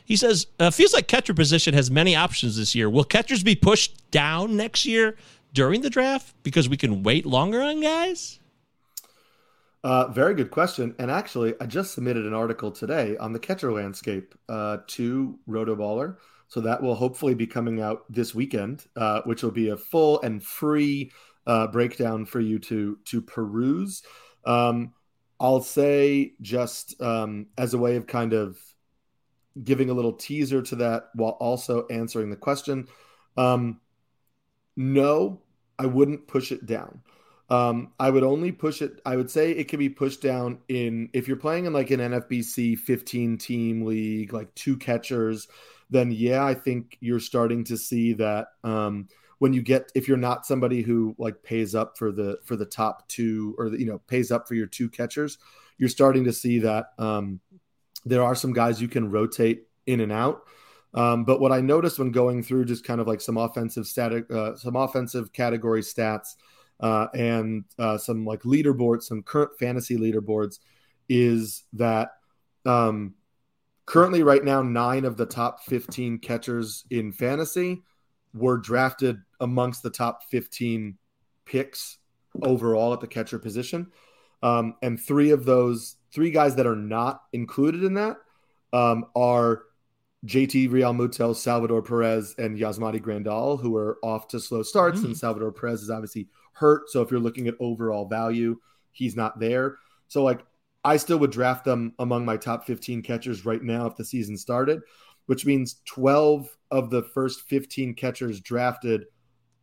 He says, uh, feels like catcher position has many options this year. Will catchers be pushed down next year during the draft because we can wait longer on guys? Uh, very good question. And actually, I just submitted an article today on the catcher landscape uh, to Rotoballer. So that will hopefully be coming out this weekend, uh, which will be a full and free uh, breakdown for you to to peruse. Um, I'll say just um, as a way of kind of giving a little teaser to that while also answering the question. Um, no, I wouldn't push it down. Um, I would only push it. I would say it can be pushed down in if you're playing in like an NFBC 15 team league, like two catchers. Then yeah, I think you're starting to see that um, when you get if you're not somebody who like pays up for the for the top two or the, you know pays up for your two catchers, you're starting to see that um, there are some guys you can rotate in and out. Um, but what I noticed when going through just kind of like some offensive static, uh, some offensive category stats uh, and uh, some like leaderboards, some current fantasy leaderboards, is that um, currently right now nine of the top 15 catchers in fantasy were drafted amongst the top 15 picks overall at the catcher position. Um, and three of those three guys that are not included in that um, are JT Realmuto, Salvador Perez, and Yasmani Grandal, who are off to slow starts. And Salvador Perez is obviously hurt. So if you're looking at overall value, he's not there. So like I still would draft them among my top 15 catchers right now if the season started, which means 12 of the first 15 catchers drafted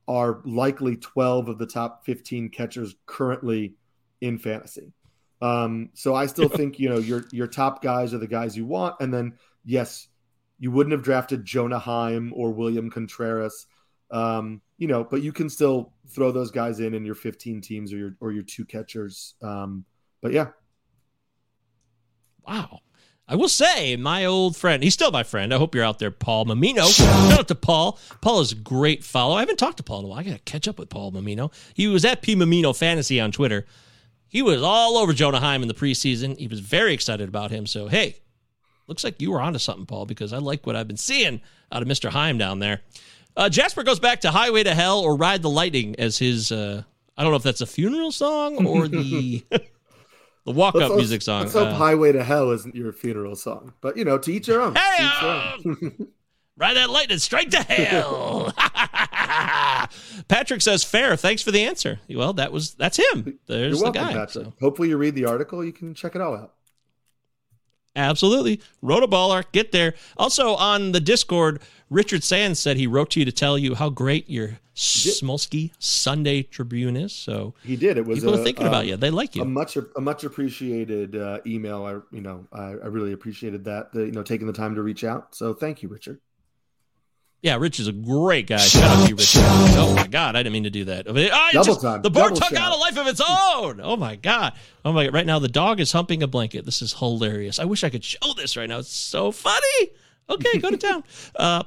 are likely 12 of the top 15 catchers currently in fantasy. Um, so I still <laughs> think you know your your top guys are the guys you want, and then yes, you wouldn't have drafted Jonah Heim or William Contreras, um, you know, but you can still throw those guys in in your 15 teams or your or your two catchers. Um, but yeah, Wow. I will say, my old friend, he's still my friend. I hope you're out there, Paul Mamino. Shout out to Paul. Paul is a great follow. I haven't talked to Paul in a while. I got to catch up with Paul Mamino. He was at P Mamino Fantasy on Twitter. He was all over Jonah Heim in the preseason. He was very excited about him. So, hey, looks like you were onto something, Paul, because I like what I've been seeing out of Mr. Heim down there. Uh, Jasper goes back to Highway to Hell or Ride the Lightning as his, uh, I don't know if that's a funeral song or the. <laughs> The walk up music song. Let's hope Uh, "Highway to Hell" isn't your funeral song, but you know, to each your own. Hey, each own. <laughs> Ride that lightning straight to hell. <laughs> Patrick says fair. Thanks for the answer. Well, that was that's him. There's You're welcome, the guy. So, Hopefully, you read the article. You can check it all out. Absolutely. wrote a Rotoballer, get there. Also on the Discord, Richard Sands said he wrote to you to tell you how great your Samulski Sunday Tribune is. So He did. It was people a, are thinking about um, you. They like you. A much a much appreciated uh, email. I you know I, I really appreciated that. The, you know taking the time to reach out. So thank you, Richard. Yeah, Rich is a great guy. Shout out to you, Rich. Oh my God, I didn't mean to do that. I mean, I Double just- time. The board Double took shout. out a life of its own. Oh my God. Oh my God. Right now, the dog is humping a blanket. This is hilarious. I wish I could show this right now. It's so funny. Okay, go to town. <laughs> Uh,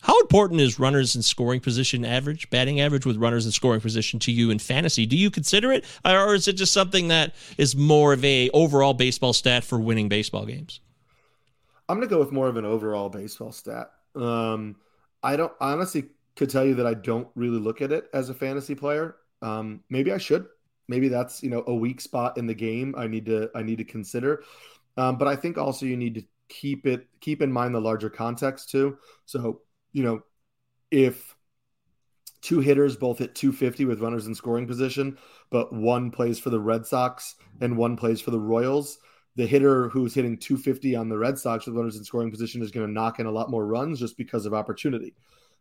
how important is runners in scoring position average, batting average with runners in scoring position to you in fantasy? Do you consider it, or is it just something that is more of a overall baseball stat for winning baseball games? I'm going to go with more of an overall baseball stat. Um, I don't honestly could tell you that I don't really look at it as a fantasy player. Um, maybe I should. Maybe that's you know a weak spot in the game. I need to I need to consider. Um, but I think also you need to keep it keep in mind the larger context too. So you know if two hitters both hit 250 with runners in scoring position, but one plays for the Red Sox and one plays for the Royals the hitter who's hitting 250 on the Red Sox with runners in scoring position is going to knock in a lot more runs just because of opportunity.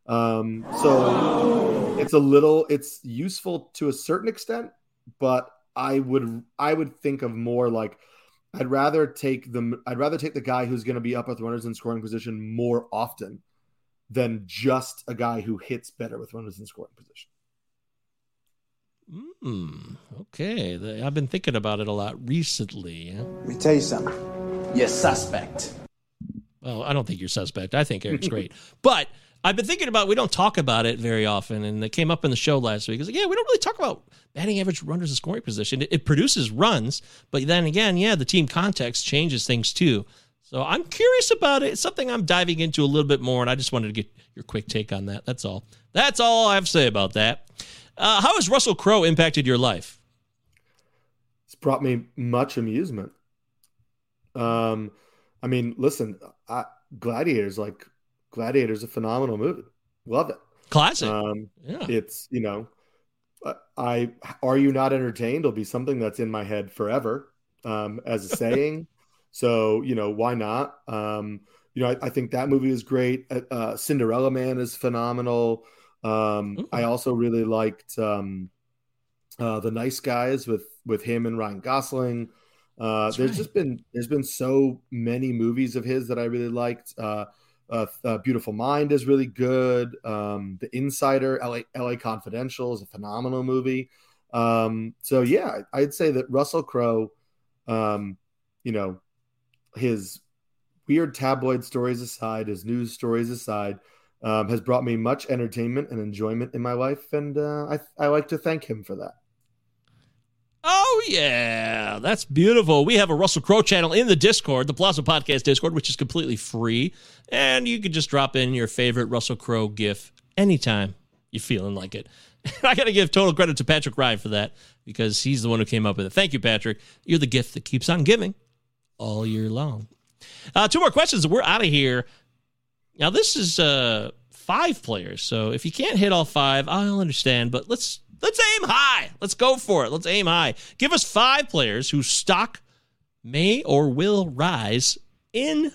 Um, so it's a little, it's useful to a certain extent, but I would, I would think of more like I'd rather take the, I'd rather take the guy who's going to be up with runners in scoring position more often than just a guy who hits better with runners in scoring position. Hmm. Okay. I've been thinking about it a lot recently. Let me tell you something. You're suspect. Well, I don't think you're suspect. I think Eric's great. <laughs> But I've been thinking about we don't talk about it very often, and it came up in the show last week. It's like, yeah, we don't really talk about batting average runners in scoring position. It, it produces runs, but then again, yeah, the team context changes things too. So I'm curious about it. It's something I'm diving into a little bit more, and I just wanted to get your quick take on that. That's all. That's all I have to say about that. Uh, how has Russell Crowe impacted your life? It's brought me much amusement. Um, I mean, listen, I, Gladiators, like Gladiators, a phenomenal movie. Love it. Classic. Um, yeah. it's you know, I are you not entertained? Will be something that's in my head forever, um, as a saying. <laughs> so you know, why not? Um, you know, I, I think that movie is great. Uh, uh, Cinderella Man is phenomenal. Um, I also really liked um, uh, the Nice Guys with with him and Ryan Gosling. Uh, there's right. just been there's been so many movies of his that I really liked. Uh, uh, uh, Beautiful Mind is really good. Um, the Insider, LA, LA Confidential is a phenomenal movie. Um, so yeah, I'd say that Russell Crowe, um, you know, his weird tabloid stories aside, his news stories aside, um, has brought me much entertainment and enjoyment in my life, and uh, I I like to thank him for that. Oh yeah, that's beautiful. We have a Russell Crowe channel in the Discord, the Plaza Podcast Discord, which is completely free, and you can just drop in your favorite Russell Crowe gif anytime you're feeling like it. <laughs> I got to give total credit to Patrick Ryan for that because he's the one who came up with it. Thank you, Patrick. You're the gift that keeps on giving all year long. Uh, two more questions, we're out of here. Now this is uh, five players, so if you can't hit all five, I'll understand. But let's let's aim high. Let's go for it. Let's aim high. Give us five players whose stock may or will rise in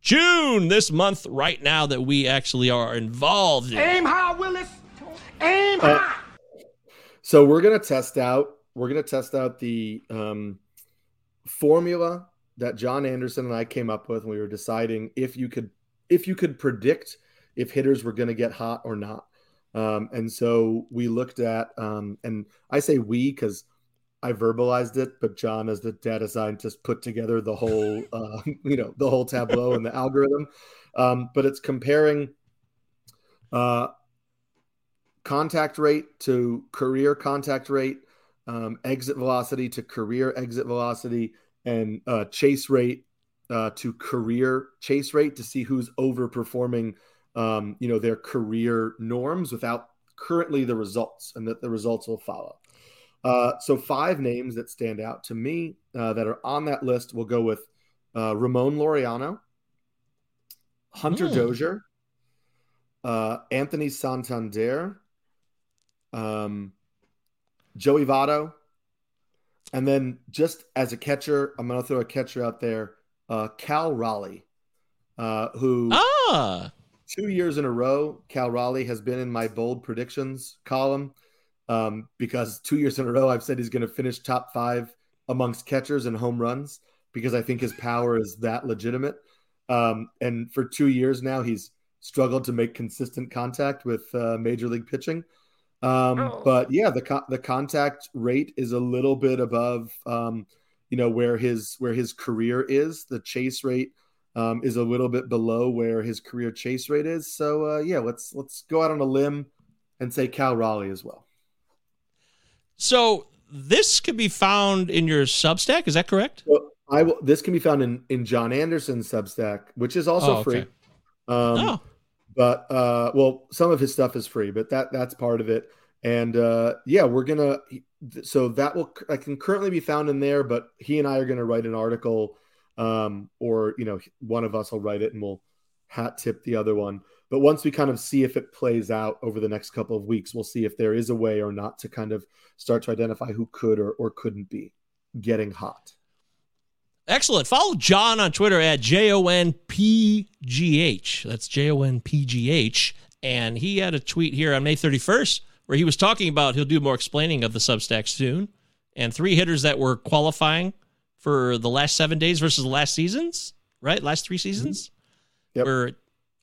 June this month. Right now that we actually are involved in. Aim high, Willis. Aim Uh, high. So we're gonna test out. We're gonna test out the um, formula that John Anderson and I came up with when we were deciding if you could if you could predict if hitters were going to get hot or not. Um, and so we looked at, um, and I say we because I verbalized it, but John, as the data scientist, put together the whole, <laughs> uh, you know, the whole tableau and the algorithm. Um, but it's comparing uh, contact rate to career contact rate, um, exit velocity to career exit velocity, and uh, chase rate uh, to career chase rate to see who's overperforming, um, you know, their career norms without currently the results, and that the results will follow. Uh, so five names that stand out to me uh, that are on that list. We'll go with uh, Ramon Laureano, Hunter Hmm. Dozier, uh, Anthony Santander, um, Joey Votto, and then just as a catcher, I'm going to throw a catcher out there, uh, Cal Raleigh, uh, who Ah, two years in a row, Cal Raleigh has been in my bold predictions column um, because two years in a row I've said he's going to finish top five amongst catchers and home runs because I think his power is that legitimate. Um, and for two years now, he's struggled to make consistent contact with uh, major league pitching. Um, Oh. But yeah, the co- the contact rate is a little bit above, um, you know, where his where his career is. The chase rate um, is a little bit below where his career chase rate is. So uh, yeah, let's let's go out on a limb and say Cal Raleigh as well. So this could be found in your Substack. Is that correct? So I will. This can be found in in John Anderson's Substack, which is also Oh, free. Um, Oh. but uh, well, some of his stuff is free, but that that's part of it. And uh, yeah, we're gonna. So that will I can currently be found in there, but he and I are gonna write an article, um, or you know, one of us will write it and we'll hat tip the other one. But once we kind of see if it plays out over the next couple of weeks, we'll see if there is a way or not to kind of start to identify who could or, or couldn't be getting hot. Excellent. Follow Jon on Twitter at J O N P G H. That's J O N P G H. And he had a tweet here on May 31st where he was talking about he'll do more explaining of the Substack soon and three hitters that were qualifying for the last seven days versus the last seasons, right? Last three seasons. Yep. Were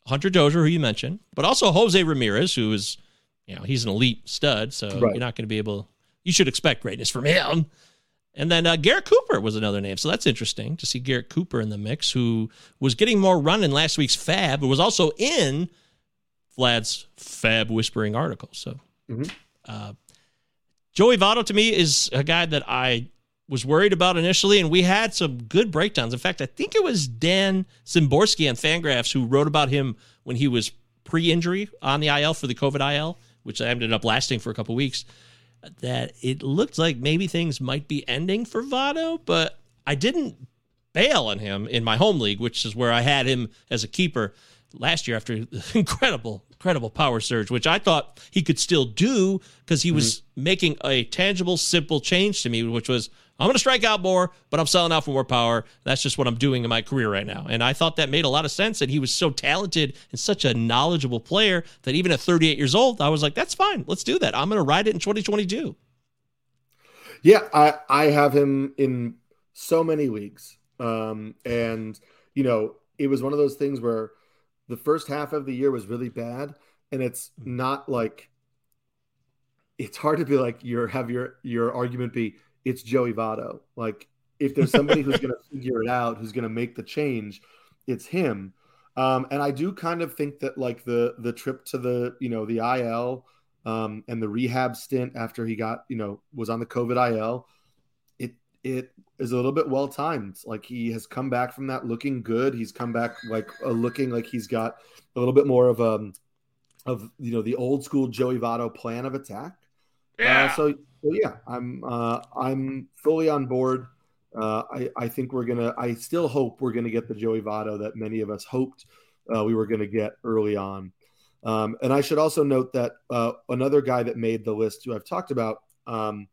Hunter Dozier, who you mentioned, but also Jose Ramirez, who is, you know, he's an elite stud. So Right. you're not going to be able, you should expect greatness from him. And then uh, Garrett Cooper was another name. So that's interesting to see Garrett Cooper in the mix, who was getting more run in last week's Fab, but was also in Vlad's Fab Whispering article. So Mhm. uh, Joey Votto to me is a guy that I was worried about initially, and we had some good breakdowns. In fact, I think it was Dan Szymborski on Fangraphs who wrote about him when he was pre-injury on the IL for the COVID IL, which ended up lasting for a couple weeks. That it looked like maybe things might be ending for Votto, but I didn't bail on him in my home league, which is where I had him as a keeper last year after <laughs> incredible, incredible power surge, which I thought he could still do because he was making a tangible, simple change to me, which was I'm going to strike out more, but I'm selling out for more power. That's just what I'm doing in my career right now. And I thought that made a lot of sense. And he was so talented and such a knowledgeable player that even at 38 years old, I was like, that's fine. Let's do that. I'm going to ride it in 2022. Yeah, I I have him in so many leagues. Um and you know, it was one of those things where the first half of the year was really bad and it's not like it's hard to be like your have your your argument be it's Joey Votto. Like if there's somebody who's going <laughs> to figure it out, who's going to make the change, it's him. Um, and I do kind of think that like the the trip to the you know the IL um, and the rehab stint after he got you know was on the COVID IL, it is a little bit well timed. Like he has come back from that looking good. He's come back like uh, looking like he's got a little bit more of a of you know the old school Joey Votto plan of attack. Yeah. Uh, so, so yeah, I'm uh, I'm fully on board. Uh, I I think we're gonna. I still hope we're gonna get the Joey Votto that many of us hoped uh, we were gonna get early on. Um, and I should also note that uh, another guy that made the list, who I've talked about, um,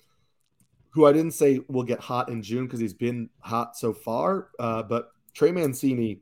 who I didn't say will get hot in June because he's been hot so far, uh, but Trey Mancini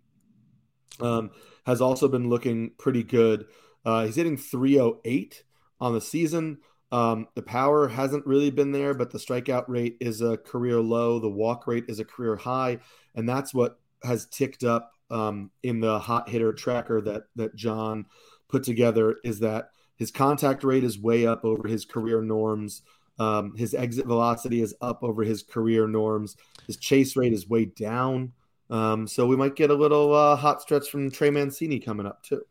um, has also been looking pretty good. Uh, he's hitting 308 on the season. Um, the power hasn't really been there, but the strikeout rate is a career low. The walk rate is a career high, and that's what has ticked up um, in the hot hitter tracker that that Jon put together. Is that his contact rate is way up over his career norms. Um, his exit velocity is up over his career norms. His chase rate is way down. Um, so we might get a little uh, hot stretch from Trey Mancini coming up too.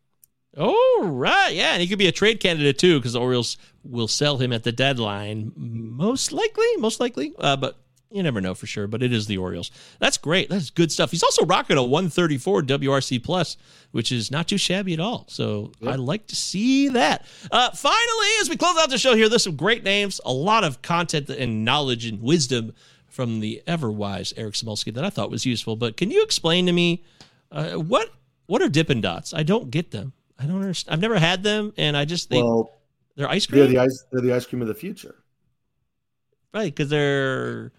Oh, right. Yeah. And he could be a trade candidate too because the Orioles will sell him at the deadline. Most likely. Most likely. Uh, but you never know for sure. But it is the Orioles. That's great. That's good stuff. He's also rocking a 134 WRC plus, which is not too shabby at all. So I like to see that. Uh, finally, as we close out the show here, there's some great names, a lot of content and knowledge and wisdom from the ever wise Eric Samulski that I thought was useful. But can you explain to me uh, what what are Dippin' Dots? I don't get them. I don't understand. I've never had them, and I just think well, they're ice they're cream, the ice. They're the ice cream of the future. right? Because they're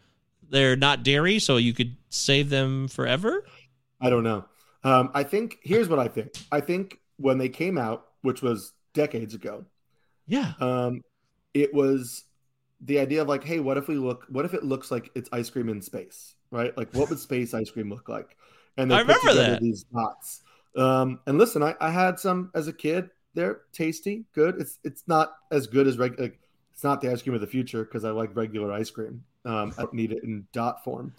they're not dairy, so you could save them forever. I don't know. Um, I think here's what I think. I think when they came out, which was decades ago, Yeah, um, it was the idea of like, hey, what if we look? What if it looks like it's ice cream in space, right? Like, what would space ice cream look like? And they I put remember together that. these dots Um, and listen, I, I had some as a kid. They're tasty, good. It's it's not as good as regular. Like, it's not the ice cream of the future because I like regular ice cream. Um, I need it in dot form.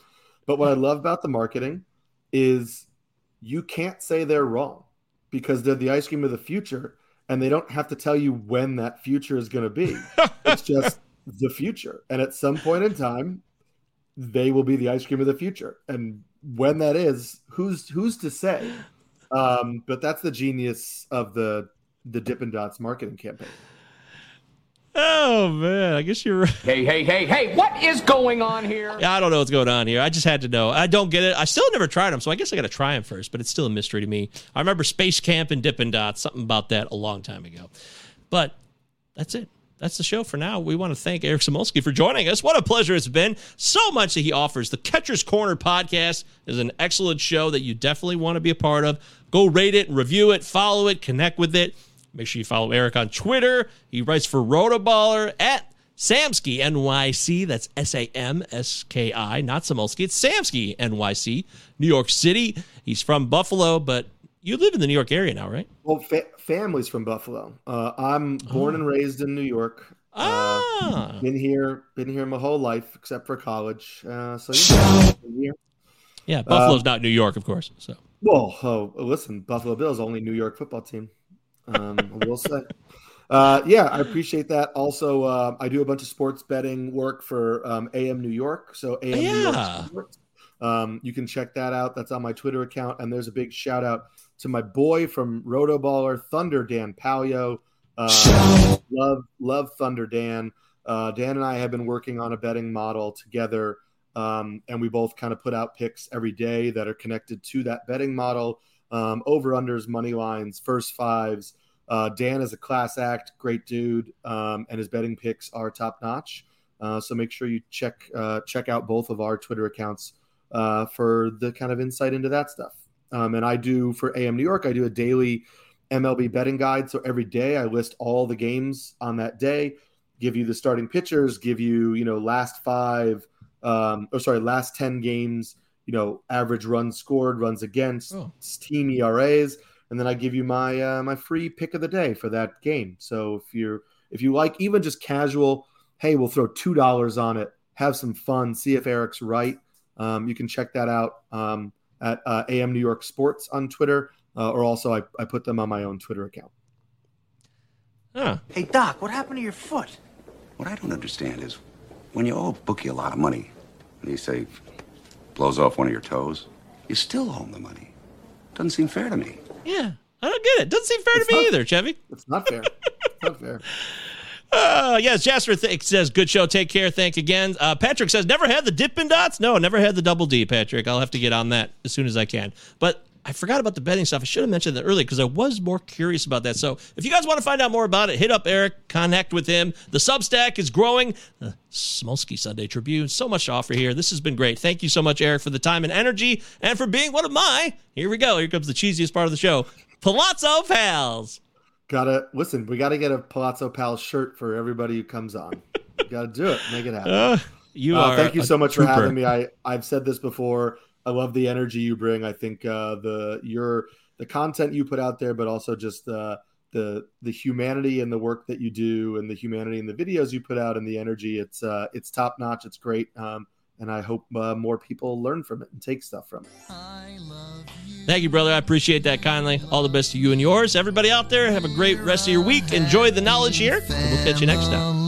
But what I love about the marketing is you can't say they're wrong because they're the ice cream of the future and they don't have to tell you when that future is going to be. <laughs> it's just the future. And at some point in time, they will be the ice cream of the future. And when that is, who's who's to say? Um, but that's the genius of the the Dippin' Dots marketing campaign. Oh man, I guess you're right. Hey, hey, hey, hey, what is going on here? I don't know what's going on here. I just had to know. I don't get it. I still never tried them, so I guess I got to try them first. But it's still a mystery to me. I remember Space Camp and Dippin' Dots, something about that a long time ago. But that's it. That's the show for now. We want to thank Eric Samulski for joining us. What a pleasure it's been. So much that he offers. The Catcher's Corner podcast is an excellent show that you definitely want to be a part of. Go rate it, review it, follow it, connect with it. Make sure you follow Eric on Twitter. He writes for Rotoballer at Samski NYC. That's S A M S K I, not Samulski. It's Samski NYC, New York City. He's from Buffalo, but you live in the New York area now, right? Well, fa- family's from Buffalo. Uh, I'm born and raised in New York. Uh, Ah. been here, been here my whole life except for college. Uh, so yeah. Yeah, Buffalo's not New York, of course. So Well, oh, listen, Buffalo Bills only New York football team. Um, I will say. Uh, yeah, I appreciate that. Also, uh, I do a bunch of sports betting work for um, AM New York. So AM New Yeah. York Sports. Um, you can check that out. That's on my Twitter account. And there's a big shout out to my boy from Rotoballer, Thunder Dan Palyo. Uh, love, love Thunder Dan. Uh, Dan and I have been working on a betting model together, um, and we both kind of put out picks every day that are connected to that betting model. Um, over unders, money lines, first fives. Uh, Dan is a class act, great dude, um, and his betting picks are top notch. Uh, so make sure you check uh, check out both of our Twitter accounts uh, for the kind of insight into that stuff. Um, and I do for AM New York, I do a daily MLB betting guide. So every day I list all the games on that day, give you the starting pitchers, give you you know last five, um, or sorry, last ten games. You know, average runs scored, runs against, Oh. team ERAs, and then I give you my uh, my free pick of the day for that game. So if you're if you like even just casual, hey, we'll throw two dollars on it, have some fun, see if Eric's right. Um, you can check that out um, at uh, AM New York Sports on Twitter, uh, or also I, I put them on my own Twitter account. Huh. Hey, Doc, what happened to your foot? What I don't understand is when you owe a bookie a lot of money, and he say blows off one of your toes, you still owe him the money. Doesn't seem fair to me. Yeah, I don't get it. Doesn't seem fair to me either, Chevy. It's not fair. it's not fair. <laughs> Uh, yes, Jasper th- says, good show. Take care. Thanks again. Uh, Patrick says, never had the Dippin' Dots? No, never had the Double D, Patrick. I'll have to get on that as soon as I can. But I forgot about the betting stuff. I should have mentioned that earlier because I was more curious about that. So if you guys want to find out more about it, hit up Eric, connect with him. The Substack is growing. The Samulski Sunday Tribune. So much to offer here. This has been great. Thank you so much, Eric, for the time and energy and for being one of my, here we go. Here comes the cheesiest part of the show, Palazzo Pals. Gotta listen. We gotta get a Palazzo Pals shirt for everybody who comes on. gotta do it. Make it happen. Uh, you Uh, are thank you so much for having me. I I've said this before. I love the energy you bring. I think uh, the your the content you put out there, but also just uh, the the humanity and the work that you do, and the humanity in the videos you put out, and the energy. It's uh, it's top notch. It's great. Um, and I hope uh, more people learn from it and take stuff from it. Thank you, brother. I appreciate that kindly. All the best to you and yours. Everybody out there, have a great rest of your week. Enjoy the knowledge here. We'll catch you next time.